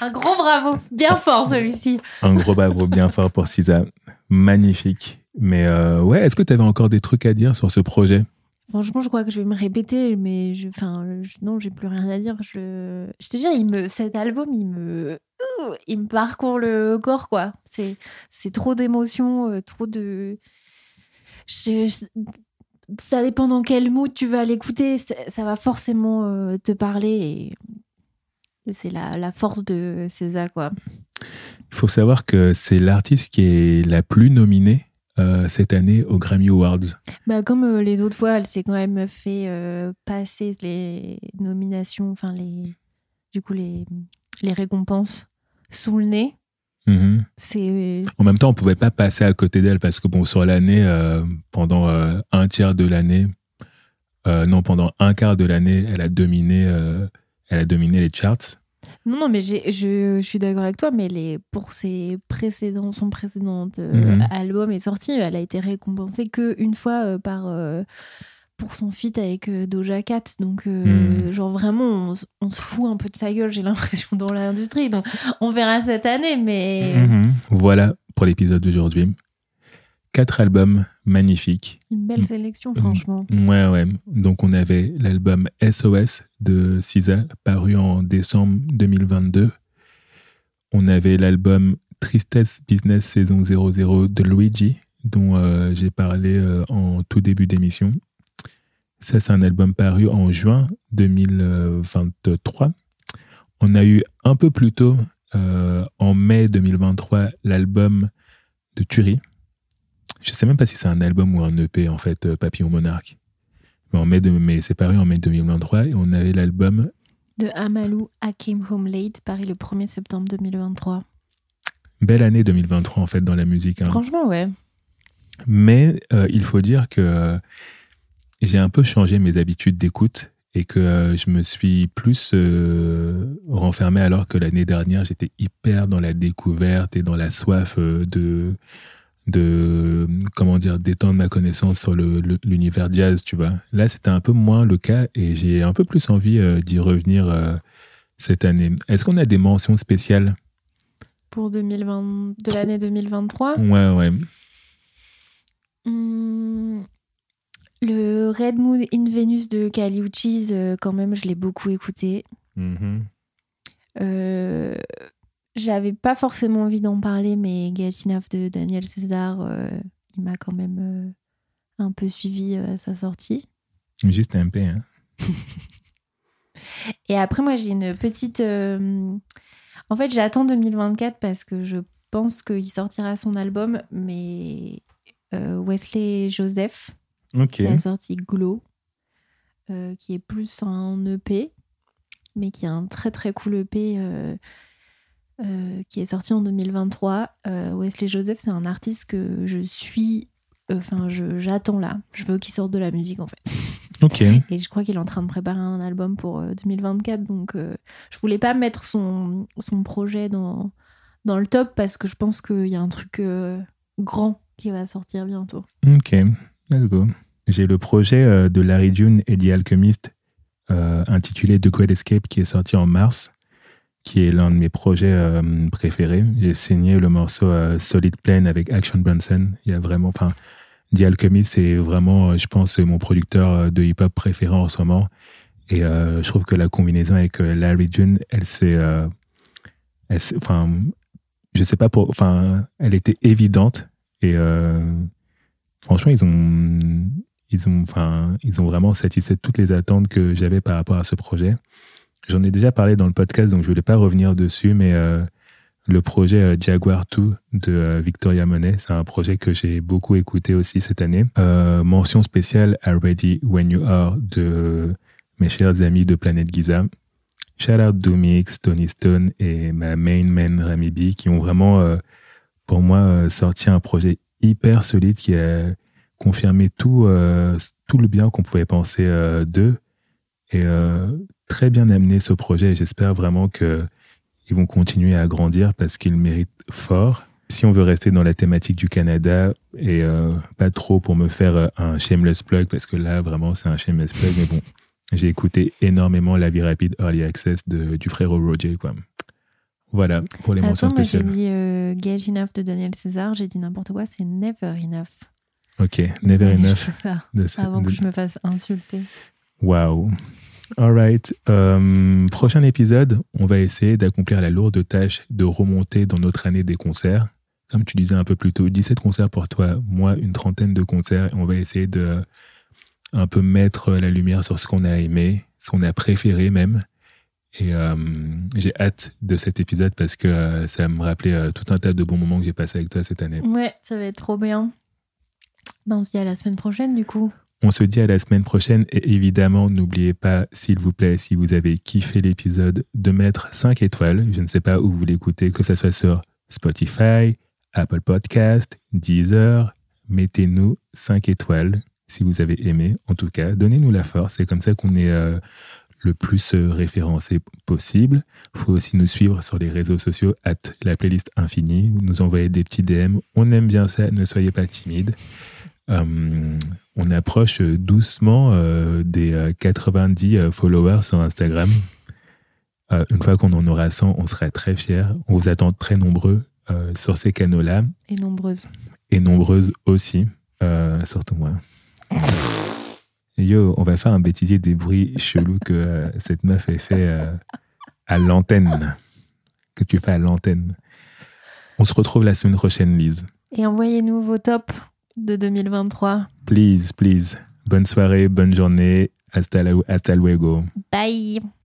Un gros bravo, bien fort celui-ci. Un gros bravo bien fort pour SZA. Magnifique. Mais euh, ouais, est-ce que tu avais encore des trucs à dire sur ce projet? Franchement, je crois que je vais me répéter, mais je, enfin, je- non, j'ai plus rien à dire. Je, je te dis, il me, cet album, il me, Ouh, il me parcourt le corps, quoi. C'est, c'est trop d'émotions, euh, trop de. je- je- ça dépend dans quel mood tu vas l'écouter, ça, ça va forcément euh, te parler et c'est la, la force de César, quoi. Il faut savoir que c'est l'artiste qui est la plus nominée euh, cette année aux Grammy Awards. Bah, comme euh, les autres fois, elle s'est quand même fait euh, passer les nominations, enfin les, du coup les, les récompenses sous le nez. Mhm. C'est En même temps, on pouvait pas passer à côté d'elle parce que bon, sur l'année, euh, pendant euh, un tiers de l'année, euh, non, pendant un quart de l'année, elle a dominé, elle a dominé les charts. non non mais je, je suis d'accord avec toi, mais les pour ses précédents son précédent euh, Mhm. album est sorti, elle a été récompensée que une fois euh, par euh, pour son feat avec Doja Cat. Donc, Mhm. genre vraiment, on se fout un peu de sa gueule, j'ai l'impression, dans l'industrie. Donc, on verra cette année, mais Mhm. Voilà pour l'épisode d'aujourd'hui. Quatre albums magnifiques. une belle sélection, franchement. Ouais, ouais. Donc, on avait l'album SOS de SZA, paru en décembre 2022. On avait l'album Tristesse Business saison 00 de Luigi, dont euh, j'ai parlé euh, en tout début d'émission. Ça, c'est un album paru en juin 2023. On a eu un peu plus tôt, euh, en mai 2023, l'album de Turi. Je sais même pas si c'est un album ou un EP, en fait, euh, Papillon Monarque. Mais, en mai de, mais c'est paru en mai 2023 et on avait l'album De Amalou I Came Home Late, Paris le 1er septembre 2023. Belle année 2023, en fait, dans la musique. hein. Franchement, ouais. Mais euh, il faut dire que euh, j'ai un peu changé mes habitudes d'écoute et que je me suis plus euh, renfermé alors que l'année dernière, j'étais hyper dans la découverte et dans la soif euh, de, de, comment dire, d'étendre ma connaissance sur le- le- l'univers jazz, tu vois. Là, c'était un peu moins le cas et j'ai un peu plus envie euh, d'y revenir euh, cette année. Est-ce qu'on a des mentions spéciales? Pour 2020, de l'année 2023. Ouais, ouais. Hmm, le Red Moon in Venus de Kali Uchis, euh, quand même, je l'ai beaucoup écouté. Mhm. Euh, J'avais pas forcément envie d'en parler, mais Enough de Daniel César, euh, il m'a quand même euh, un peu suivi euh, à sa sortie. Juste un peu, hein. Et après, moi, j'ai une petite. En fait, j'attends 2024 parce que je pense qu'il sortira son album, mais Wesley Joseph, qui a sorti Glow, qui est plus un EP, mais qui est un très très cool EP euh, euh, qui est sorti en 2023. Euh, Wesley Joseph, c'est un artiste que je suis. Enfin, je- j'attends là. Je veux qu'il sorte de la musique en fait. Ok. Et je crois qu'il est en train de préparer un album pour euh, 2024. Donc, euh, je voulais pas mettre son, son projet dans, dans le top parce que je pense qu'il y a un truc euh, grand qui va sortir bientôt. Ok. Let's go. J'ai le projet euh, de Larry June et The Alchemist euh, intitulé The Great Escape qui est sorti en mars, qui est l'un de mes projets euh, préférés. J'ai signé le morceau euh, Solid Plane avec Action Bronson. Il y a vraiment, enfin, The Alchemist, c'est vraiment, euh, je pense, mon producteur euh, de hip-hop préféré en ce moment. Et je trouve que la combinaison avec Larry June, elle s'est, enfin, je sais pas pour, enfin, elle était évidente et franchement, ils ont, ils ont, enfin, ils ont vraiment satisfait toutes les attentes que j'avais par rapport à ce projet. J'en ai déjà parlé dans le podcast, donc je ne voulais pas revenir dessus, mais euh, le projet euh, Jaguar 2 de euh, Victoria Monet, c'est un projet que j'ai beaucoup écouté aussi cette année. Mention spéciale à Ready When You Are de mes chers amis de Planète Giza. Shout out Doomix, Tony Stone et ma main man Rami B qui ont vraiment, pour moi, sorti un projet hyper solide qui a confirmé tout, tout le bien qu'on pouvait penser d'eux et très bien amené ce projet. Et J'espère vraiment que ils vont continuer à grandir parce qu'ils méritent fort. Si on veut rester dans la thématique du Canada et euh, pas trop pour me faire euh, un shameless plug parce que là vraiment c'est un shameless plug mais bon j'ai écouté énormément La Vie Rapide Early Access de, du frère Roger quoi. Voilà pour les mentions Attends, moi j'ai spéciales. dit euh, Gage Enough de Daniel César, j'ai dit n'importe quoi, c'est Never Enough. Ok, Never Enough. César, De avant de- que je me fasse insulter. Wow. All right. Euh, prochain épisode, on va essayer d'accomplir la lourde tâche de remonter dans notre année des concerts. Comme tu disais un peu plus tôt, 17 concerts pour toi, moi une trentaine de concerts. On va essayer de un peu mettre la lumière sur ce qu'on a aimé, ce qu'on a préféré même. Et euh, j'ai hâte de cet épisode parce que euh, ça va me rappeler euh, tout un tas de bons moments que j'ai passés avec toi cette année. Ouais, ça va être trop bien. Ben, on se dit à la semaine prochaine du coup. On se dit à la semaine prochaine et évidemment, n'oubliez pas, s'il vous plaît, si vous avez kiffé l'épisode, de mettre 5 étoiles. Je ne sais pas où vous l'écoutez, que ce soit sur Spotify, Apple Podcast, Deezer. Mettez-nous 5 étoiles si vous avez aimé. En tout cas, donnez-nous la force. C'est comme ça qu'on est euh, le plus euh, référencé possible. Il faut aussi nous suivre sur les réseaux sociaux, at la playlist infinie. Nous envoyez des petits DM. On aime bien ça, ne soyez pas timides. Euh, on approche doucement euh, des euh, 90 euh, followers sur Instagram. Euh, une fois qu'on en aura 100, on sera très fiers. On vous attend très nombreux euh, sur ces canaux-là Et nombreuses. et nombreuses aussi, euh, surtout moi. Yo, on va faire un bêtisier des bruits chelous que euh, cette meuf a fait euh, à l'antenne. Que tu fais à l'antenne. On se retrouve la semaine prochaine, Lise. Et envoyez-nous vos tops de 2023. Please, please. Bonne soirée, bonne journée. Hasta, hasta luego. Bye